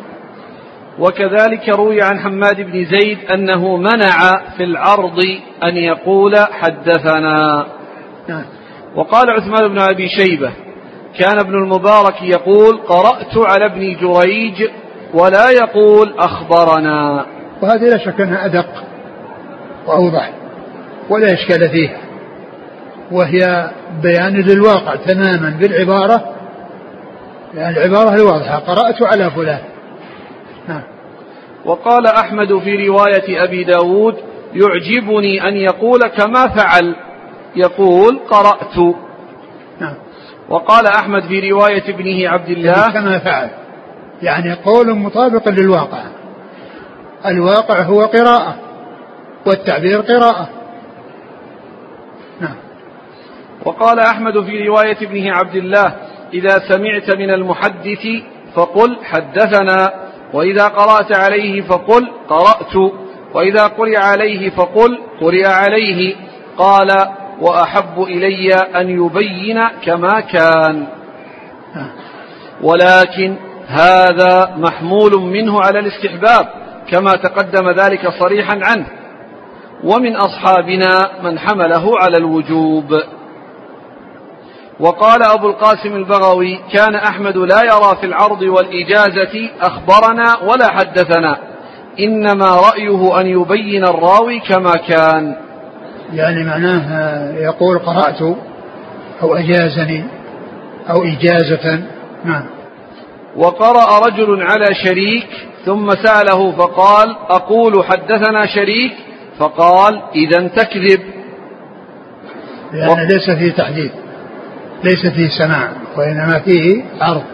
وكذلك روي عن حماد بن زيد أنه منع في العرض أن يقول حدثنا. وقال عثمان بن أبي شيبة كان ابن المبارك يقول قرأت على ابن جريج ولا يقول أخبرنا وهذه لا شك أنها أدق وأوضح ولا إشكال فيها وهي بيان للواقع تماما بالعبارة يعني العبارة الواضحة قرأت على فلان نعم. وقال أحمد في رواية أبي داود يعجبني أن يقول كما فعل. يقول قرأت. نعم. وقال أحمد في رواية ابنه عبد الله كما فعل. يعني قول مطابق للواقع. الواقع هو قراءة والتعبير قراءة. نعم. وقال أحمد في رواية ابنه عبد الله إذا سمعت من المحدث فقل حدثنا. وإذا قرأت عليه فقل قرأت. وإذا قرئ عليه فقل قرئ عليه. قال وأحب إلي أن يبين كما كان. ولكن هذا محمول منه على الاستحباب كما تقدم ذلك صريحا عنه. ومن أصحابنا من حمله على الوجوب. وقال أبو القاسم البغوي كان أحمد لا يرى في العرض والإجازة أخبرنا ولا حدثنا. إنما رأيه أن يبين الراوي كما كان. يعني معناه يقول قرأت أو أجازني أو إجازة. نعم. وقرأ رجل على شريك ثم سأله فقال أقول حدثنا شريك فقال إذا تكذب. لأن و... ليس فيه تحديد ليس فيه سماع وإنما فيه عرض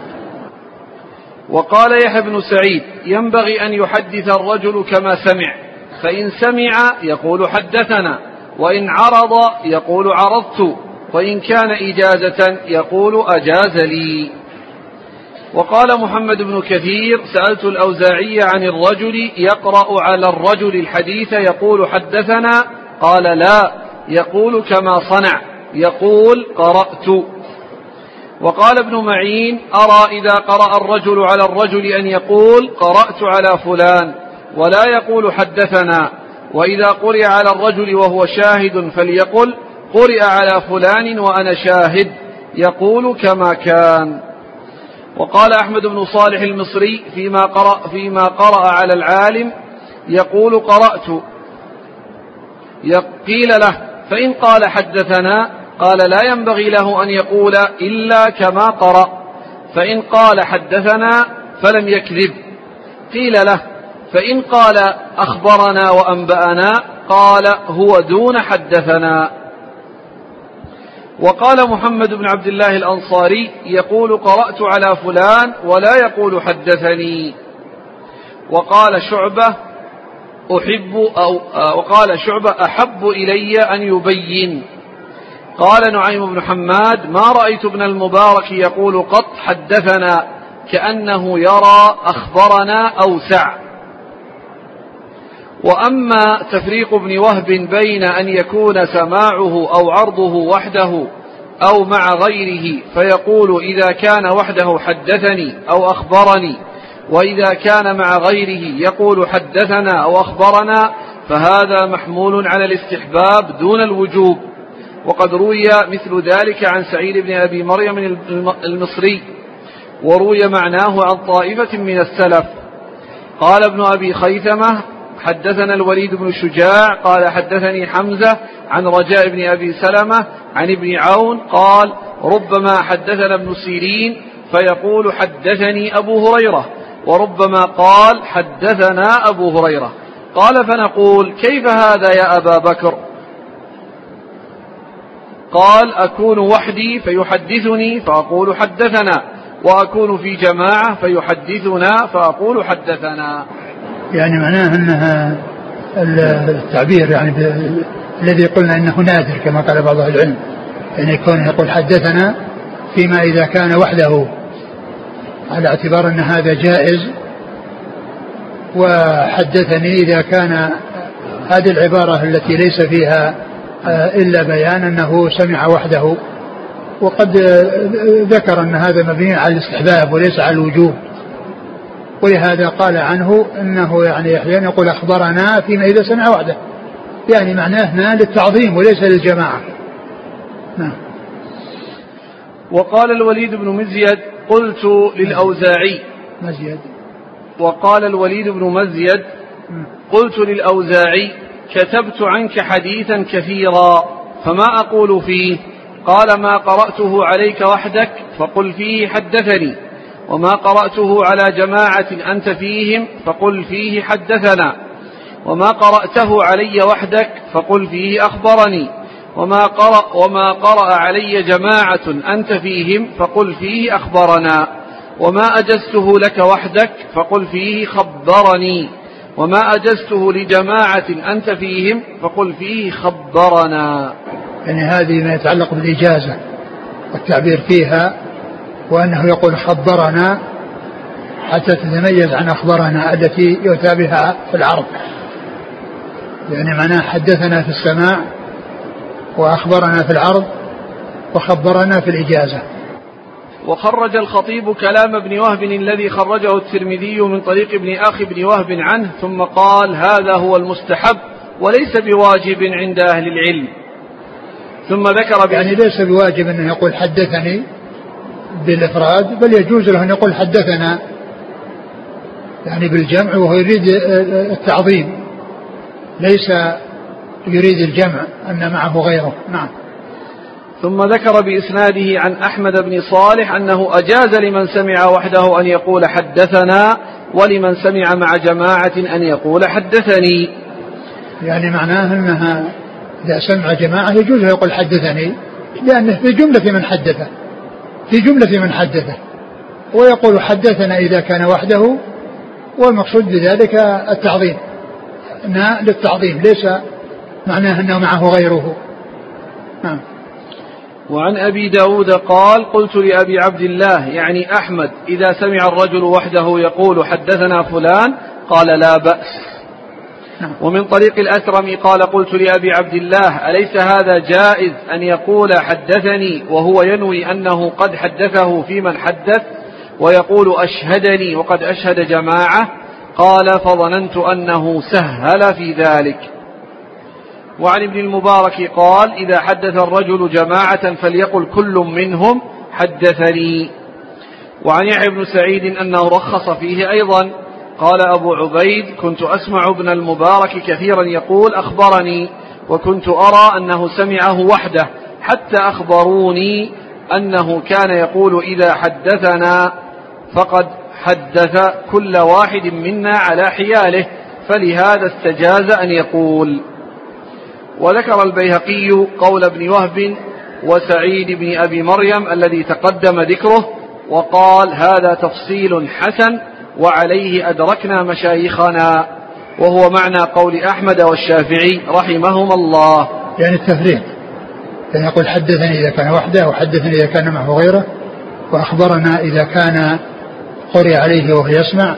وقال يحيى بن سعيد ينبغي أن يحدث الرجل كما سمع فإن سمع يقول حدثنا وإن عرض يقول عرضت وإن كان إجازة يقول أجاز لي. وقال محمد بن كثير سألت الأوزاعي عن الرجل يقرأ على الرجل الحديث يقول حدثنا قال لا يقول كما صنع يقول قرأت. وقال ابن معين أرى إذا قرأ الرجل على الرجل أن يقول قرأت على فلان ولا يقول حدثنا وإذا قرئ على الرجل وهو شاهد فليقل قرئ على فلان وأنا شاهد يقول كما كان. وقال أحمد بن صالح المصري فيما قرأ, فيما قرأ على العالم يقول قرأت. قيل له فإن قال حدثنا قال لا ينبغي له أن يقول إلا كما قرأ. فإن قال حدثنا فلم يكذب. قيل له فإن قال أخبرنا وأنبأنا قال هو دون حدثنا. وقال محمد بن عبد الله الأنصاري يقول قرأت على فلان ولا يقول حدثني. وقال شعبة أحب أو وقال شعبة أحب إلي أن يبين. قال نعيم بن حماد ما رأيت ابن المبارك يقول قط حدثنا كأنه يرى أخبرنا أوسع. وأما تفريق ابن وهب بين أن يكون سماعه أو عرضه وحده أو مع غيره فيقول إذا كان وحده حدثني أو أخبرني وإذا كان مع غيره يقول حدثنا أو أخبرنا فهذا محمول على الاستحباب دون الوجوب. وقد روي مثل ذلك عن سعيد بن أبي مريم المصري وروي معناه عن طائفة من السلف. قال ابن أبي خيثمة حدثنا الوليد بن شجاع قال حدثني حمزة عن رجاء بن أبي سلمة عن ابن عون قال ربما حدثنا ابن سيرين فيقول حدثني أبو هريرة وربما قال حدثنا أبو هريرة. قال فنقول كيف هذا يا أبا بكر؟ قال أكون وحدي فيحدثني فأقول حدثنا وأكون في جماعة فيحدثنا فأقول حدثنا. يعني معناه أنها التعبير يعني الذي قلنا أنه نادر كما قال بعض أهل العلم. يعني يكون يقول حدثنا فيما إذا كان وحده. على اعتبار أن هذا جائز. وحدثني إذا كان هذه العبارة التي ليس فيها إلا بيان أنه سمع وحده. وقد ذكر أن هذا مبني على الاستحباب وليس على الوجوب. ولهذا قال عنه إنه يعني أحيانا يقول أخبرنا فيما إذا سمع وحده. يعني معناه هنا للتعظيم وليس للجماعة. نعم. وقال الوليد بن مزيد قلت للأوزاعي. مزيد. وقال الوليد بن مزيد قلت للأوزاعي كتبت عنك حديثا كثيرا فما أقول فيه؟ قال ما قرأته عليك وحدك فقل فيه حدثني. وما قرأته على جماعة أنت فيهم فقل فيه حدثنا. وما قرأته علي وحدك فقل فيه أخبرني. وما قرأ, وما قرأ علي جماعة أنت فيهم فقل فيه أخبرنا. وما أجزته لك وحدك فقل فيه خبرني. وما أجزته لجماعة أنت فيهم فقل فيه خبرنا. يعني هذه ما يتعلق بالإجازة والتعبير فيها وأنه يقول خبرنا حتى تتميز عن أخبرنا التي يؤتى بها في العرض. يعني معناه حدثنا في السماع وأخبرنا في العرض وخبرنا في الإجازة. وخرج الخطيب كلام ابن وهب الذي خرجه الترمذي من طريق ابن أخي ابن وهب عنه ثم قال هذا هو المستحب وليس بواجب عند أهل العلم. ثم ذكر يعني ليس بواجب أنه يقول حدثني بالإفراد بل يجوز له أن يقول حدثنا يعني بالجمع وهو يريد التعظيم ليس يريد الجمع أن معه غيره. نعم. ثم ذكر بإسناده عن أحمد بن صالح أنه أجاز لمن سمع وحده أن يقول حدثنا ولمن سمع مع جماعة أن يقول حدثني. يعني معناه أنها إذا سمع جماعة يجوز يقول حدثني لأنه في جملة من حدثه في جملة من حدثه ويقول حدثنا إذا كان وحده والمقصود بذلك التعظيم. للتعظيم ليس معناه أنه معه غيره. نعم. وعن أبي داود قال قلت لأبي عبد الله يعني أحمد إذا سمع الرجل وحده يقول حدثنا فلان قال لا بأس. نعم. ومن طريق الأسرم قال قلت لأبي عبد الله أليس هذا جائز أن يقول حدثني وهو ينوي أنه قد حدثه في من حدث ويقول أشهدني وقد أشهد جماعة؟ قال فظننت أنه سهل في ذلك. وعن ابن المبارك قال إذا حدث الرجل جماعة فليقل كل منهم حدثني. وعن يحيى بن سعيد أنه رخص فيه أيضا قال أبو عبيد كنت أسمع ابن المبارك كثيرا يقول أخبرني وكنت أرى أنه سمعه وحده حتى أخبروني أنه كان يقول إذا حدثنا فقد حدث كل واحد منا على حياله فلهذا استجاز أن يقول. وذكر البيهقي قول ابن وهب وسعيد بن أبي مريم الذي تقدم ذكره وقال هذا تفصيل حسن وعليه أدركنا مشايخنا وهو معنى قول أحمد والشافعي رحمهما الله. يعني التفريق. يعني يقول حدثني إذا كان وحده وحدثني إذا كان معه غيره وأخبرنا إذا كان قرئ عليه وهو يسمع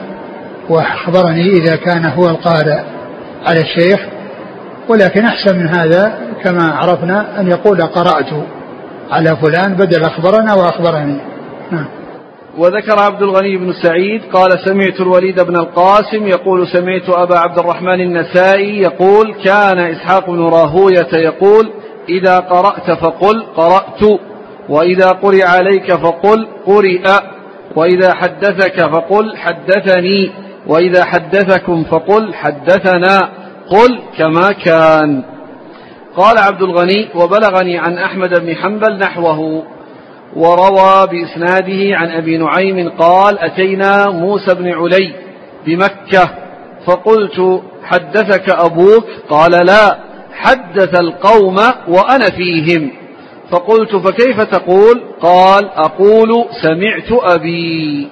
وأخبرني إذا كان هو القارئ على الشيخ ولكن أحسن من هذا كما عرفنا أن يقول قرأت على فلان بدل أخبرنا وأخبرني. نعم. وذكر عبد الغني بن سعيد قال سمعت الوليد بن القاسم يقول سمعت أبا عبد الرحمن النسائي يقول كان إسحاق بن راهوية يقول إذا قرأت فقل قرأت وإذا قرئ عليك فقل قرئ وإذا حدثك فقل حدثني وإذا حدثكم فقل حدثنا. قل كما كان. قال عبد الغني وبلغني عن أحمد بن حنبل نحوه وروى بإسناده عن أبي نعيم قال أتينا موسى بن علي بمكة فقلت حدثك أبوك؟ قال لا حدث القوم وأنا فيهم. فقلت فكيف تقول؟ قال أقول سمعت أبي.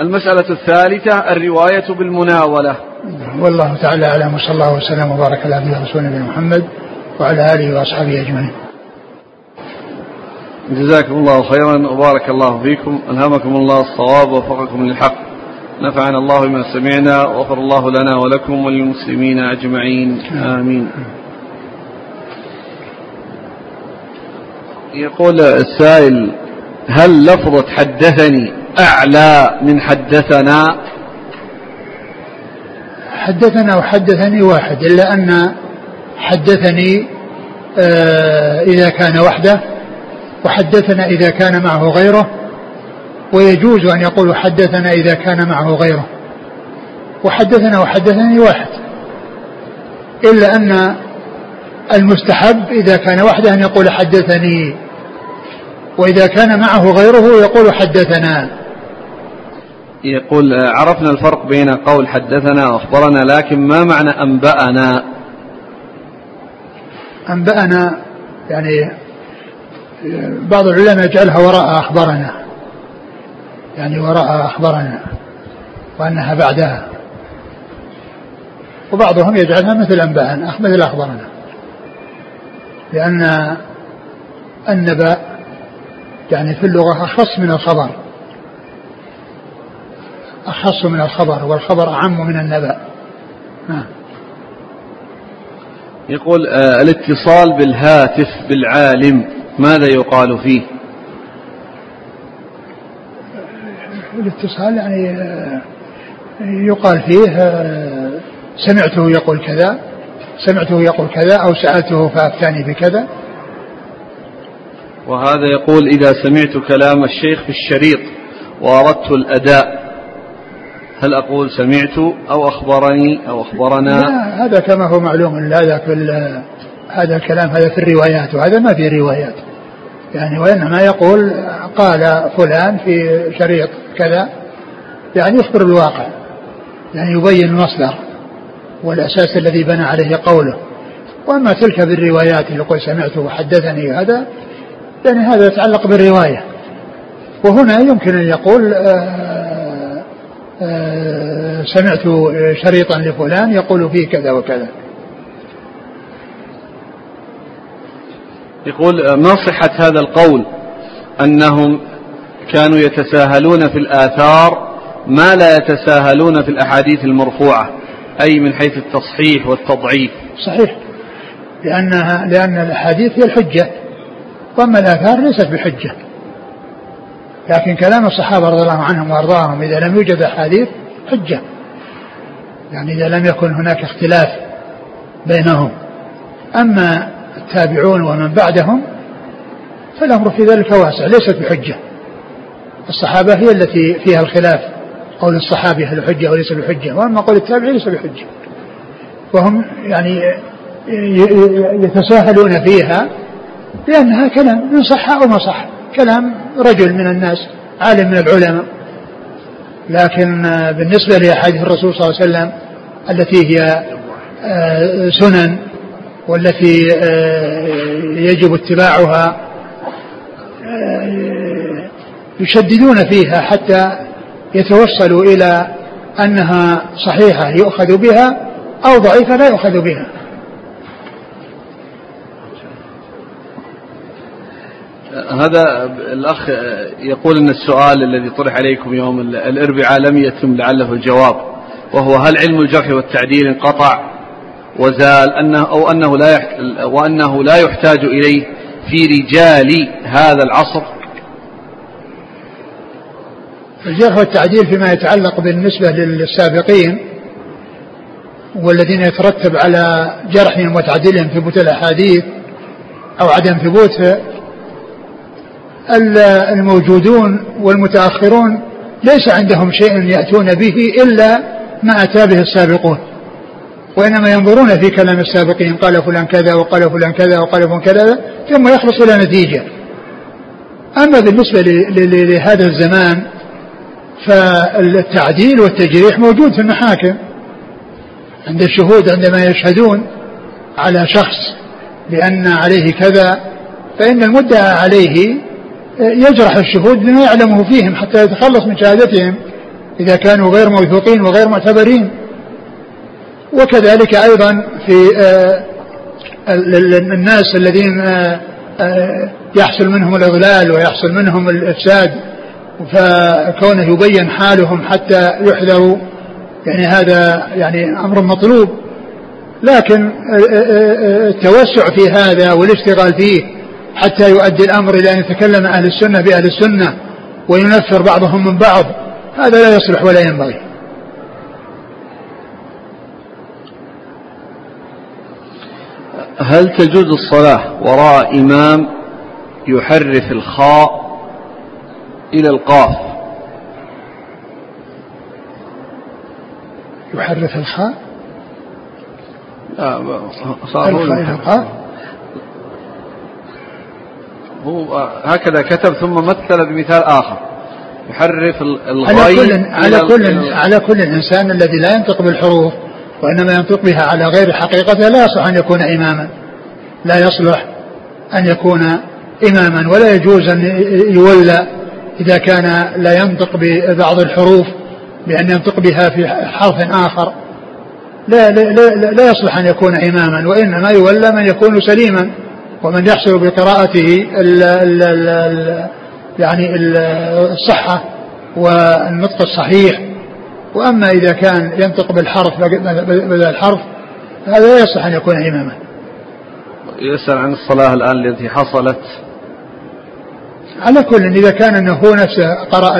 المسألة الثالثة الرواية بالمناولة. والله تعالى أعلم وصلى الله وسلم وبارك على نبينا رسولنا محمد وعلى آله وأصحابه أجمعين. جزاكم الله خيرا وبارك الله فيكم. ألهمكم الله الصواب ووفقكم للحق. نفعنا الله بما سمعنا وغفر الله لنا ولكم وللمسلمين أجمعين. آمين. يقول السائل هل لفظة حدثني أعلى من حدثنا؟ حدثنا وحدثني واحد إلا أن حدثني آه، إذا كان وحده وحدثنا إذا كان معه غيره ويجوز أن يقول حدثنا إذا كان معه غيره. وحدثنا وحدثني واحد إلا أن المستحب إذا كان وحده أن يقول حدثني وإذا كان معه غيره يقول حدثنا. يقول عرفنا الفرق بين قول حدثنا وأخبرنا لكن ما معنى أنبأنا؟ أنبأنا يعني بعض العلماء يجعلها وراء أخبرنا يعني وراء أخبرنا وأنها بعدها. وبعضهم يجعلها مثل أنبأنا مثل أخبرنا لأن النبأ يعني في اللغة أخص من الخبر. أخص من الخبر والخبر أعم من النبأ. نعم يقول آه الاتصال بالهاتف بالعالم ماذا يقال فيه؟ الاتصال يعني آه يقال فيه آه سمعته يقول كذا سمعته يقول كذا أو سألته فأفتاني بكذا. وهذا يقول إذا سمعت كلام الشيخ في الشريط وأردت الأداء هل أقول سمعت أو أخبرني أو أخبرنا؟ لا هذا كما هو معلوم هذا في هذا الكلام هذا في الروايات وهذا ما في روايات. يعني وإنما يقول قال فلان في شريط كذا يعني يخبر الواقع يعني يبين المصدر والأساس الذي بنى عليه قوله. وأما تلك بالروايات يقول سمعت وحدثني هذا يعني هذا يتعلق بالرواية. وهنا يمكن أن يقول آه، سمعت شريطا لفلان يقول فيه كذا وكذا. يقول آه، ما صحة هذا القول؟ أنهم كانوا يتساهلون في الآثار ما لا يتساهلون في الأحاديث المرفوعة أي من حيث التصحيح والتضعيف. صحيح. لأنها لأن الأحاديث هي الحجة وأما الآثار ليست بحجة. لكن كلام الصحابة رضي الله عنهم وأرضاهم إذا لم يوجد أحاديث حجة. يعني إذا لم يكن هناك اختلاف بينهم. أما التابعون ومن بعدهم فالأمر في ذلك واسع ليست بحجة. الصحابة هي التي فيها الخلاف. قول الصحابي هل حجة أو ليس بحجة. وأما قول التابعي ليس بحجة. وهم يعني يتساهلون فيها لأنها كلام إن صح أو ما صح. كلام رجل من الناس عالم من العلماء. لكن بالنسبة لأحاديث الرسول صلى الله عليه وسلم التي هي آه، سنن والتي آه، يجب اتباعها آه، يشددون فيها حتى يتوصلوا إلى أنها صحيحة يؤخذ بها أو ضعيفة لا يؤخذ بها. هذا الأخ يقول أن السؤال الذي طرح عليكم يوم الأربعاء لم يتم لعله الجواب وهو هل علم الجرح والتعديل انقطع وزال أنه أو أنه لا وأنه لا يحتاج إليه في رجال هذا العصر؟ الجرح والتعديل فيما يتعلق بالنسبة للسابقين والذين يترتب على جرحهم وتعديلهم ثبوت الأحاديث أو عدم ثبوت الموجودون والمتأخرون ليس عندهم شيء يأتون به إلا ما أتى به السابقون وإنما ينظرون في كلام السابقين قال فلان كذا وقال فلان كذا وقال فلان كذا ثم يخلص إلى نتيجة. أما بالنسبة لهذا الزمان فالتعديل والتجريح موجود في المحاكم عند الشهود عندما يشهدون على شخص بأن عليه كذا فإن المدعى عليه يجرح الشهود بما يعلمه فيهم حتى يتخلص من شهادتهم إذا كانوا غير موثوقين وغير معتبرين. وكذلك أيضا في آه، الناس الذين آه، آه، يحصل منهم الإضلال ويحصل منهم الإفساد فكونه يبين حالهم حتى يحذروا يعني هذا يعني أمر مطلوب. لكن التوسع في هذا والاشتغال فيه حتى يؤدي الأمر إلى أن يتكلم أهل السنة بأهل السنة وينفر بعضهم من بعض. هذا لا يصلح ولا ينبغي. هل تجوز الصلاة وراء إمام يحرف الخاء إلى القاف؟ يحرف الخاء؟ لا صار القاف. هو هكذا كتب ثم مثل بمثال آخر. يحرف الغين على كل على كل على كل الإنسان الذي لا ينطق بالحروف وإنما ينطق بها على غير حقيقتها لا يصلح أن يكون إماما. لا يصلح أن يكون إماما ولا يجوز أن يولى إذا كان لا ينطق ببعض الحروف بأن ينطق بها في حرف آخر. لا, لا, لا, لا يصلح أن يكون إماما وإنما يولى من يكون سليما. ومن يحصل بقراءته ال ال ال يعني الصحة والنطق الصحيح. وأما إذا كان ينطق بالحرف بدل الحرف هذا لا يصح أن يكون إماما. يسأل عن الصلاة الآن التي حصلت. على كل إذا كان أنه هو نفسه قرأ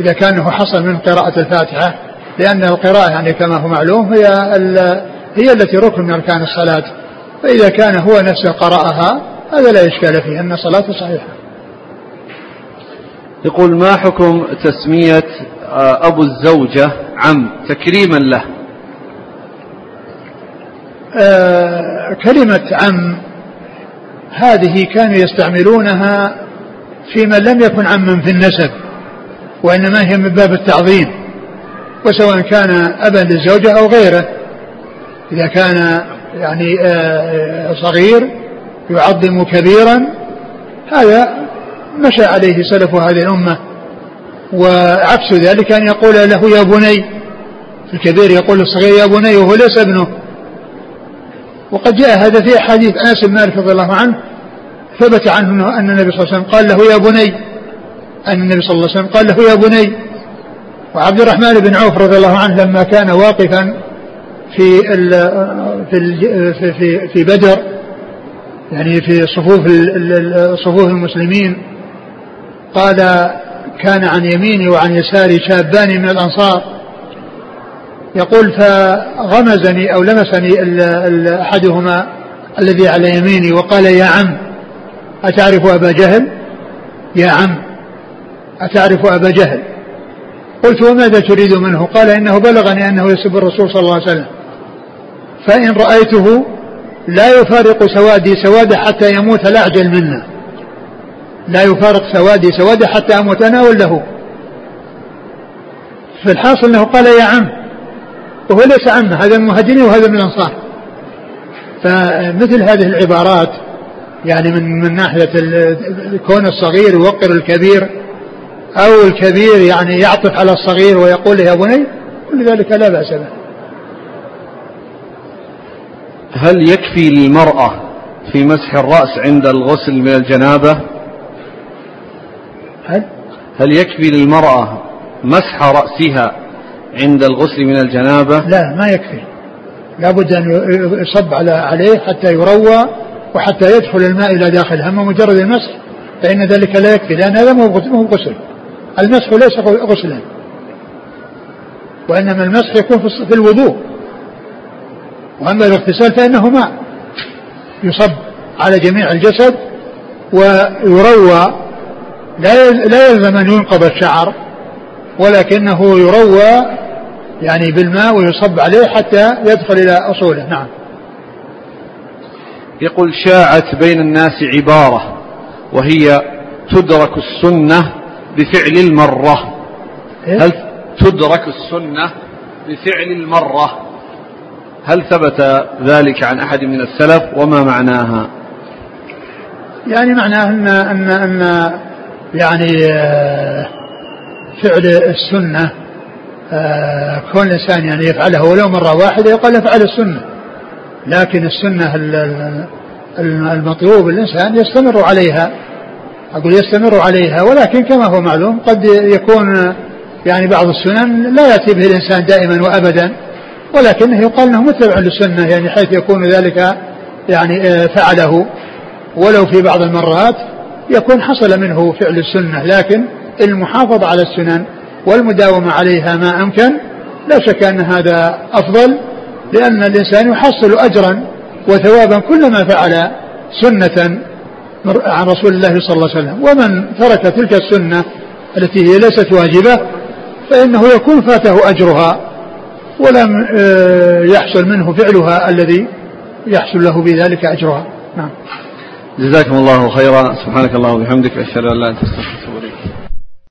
إذا كان أنه حصل من قراءة الفاتحة لأن القراءة يعني كما هو معلوم هي هي التي ركن من أركان الصلاة. فإذا كان هو نفسه قرأها هذا لا إشكال فيه أن صلاته صحيحة. يقول ما حكم تسمية آه، أبو الزوجة عم تكريما له؟ آه كلمة عم هذه كانوا يستعملونها في من لم يكن عما في النسب وإنما هي من باب التعظيم وسواء كان أبا للزوجة أو غيره. إذا كان يعني آه، صغير يعظم كبيرا. هذا مشى عليه سلف هذه الأمة. وعكس ذلك أن يقول له يا بني. الكبير يقول للصغير يا بني وهو ليس ابنه. وقد جاء هذا في أحاديث أنس بن مالك رضي الله عنه ثبت عنه أن النبي صلى الله عليه وسلم قال له يا بني. أن النبي صلى الله عليه وسلم قال له يا بني. وعبد الرحمن بن عوف رضي الله عنه لما كان واقفا في في في في بدر يعني في صفوف صفوف المسلمين. قال كان عن يميني وعن يساري شابان من الأنصار. يقول فغمزني أو لمسني أحدهما الذي على يميني وقال يا عم أتعرف أبا جهل؟ يا عم أتعرف أبا جهل؟ قلت وماذا تريد منه؟ قال إنه بلغني أنه يسب الرسول صلى الله عليه وسلم. فإن رأيته لا يفارق سوادي سواده حتى يموت لا أعجل منا. لا يفارق سوادي سواده حتى أموت أنا ولا هو. فالحاصل أنه قال يا عم وهو ليس عمه هذا من المهاجرين وهذا من الأنصار. فمثل هذه العبارات يعني من من ناحية كون الصغير يوقر الكبير أو الكبير يعني يعطف على الصغير ويقول يا بني كل ذلك لا بأس به. هل يكفي للمرأة في مسح الرأس عند الغسل من الجنابة؟ هل؟ هل يكفي للمرأة مسح رأسها عند الغسل من الجنابة؟ لا ما يكفي. لابد أن يصب على عليه حتى يروى وحتى يدخل الماء إلى داخله أما مجرد المسح فإن ذلك لا يكفي لأن هذا مو غسل. المسح ليس غسلا. وإنما المسح يكون في الوضوء. وأما الاغتسال فإنه ماء يصب على جميع الجسد ويروى لا لا يلزم أن ينقض الشعر ولكنه يروى يعني بالماء ويصب عليه حتى يدخل إلى أصوله. نعم. يقول شاعت بين الناس عبارة وهي تدرك السنة بفعل المرة. إيه؟ هل تدرك السنة بفعل المرة؟ هل ثبت ذلك عن أحد من السلف وما معناها؟ يعني معناه أن أن أن يعني آه، فعل السنة آه، كون الإنسان يعني يفعله ولو مرة واحدة يقال افعل السنة. لكن السنة المطلوب الإنسان يستمر عليها. أقول يستمر عليها ولكن كما هو معلوم قد يكون يعني بعض السنن لا يأتي به الإنسان دائما وأبدا. ولكنه يقال إنه متبع للسنه يعني حيث يكون ذلك يعني آه، فعله. ولو في بعض المرات يكون حصل منه فعل السنة لكن المحافظة على السنن والمداومة عليها ما أمكن لا شك أن هذا أفضل لأن الإنسان يحصل اجرا وثوابا كلما فعل سنة عن رسول الله صلى الله عليه وسلم. ومن ترك تلك السنة التي هي ليست واجبة فإنه يكون فاته أجرها. ولم آه، يحصل منه فعلها الذي يحصل له بذلك أجرها. نعم. جزاكم الله خيرا. سبحانك اللهم وبحمدك أشهد أن لا أنت أستغفرك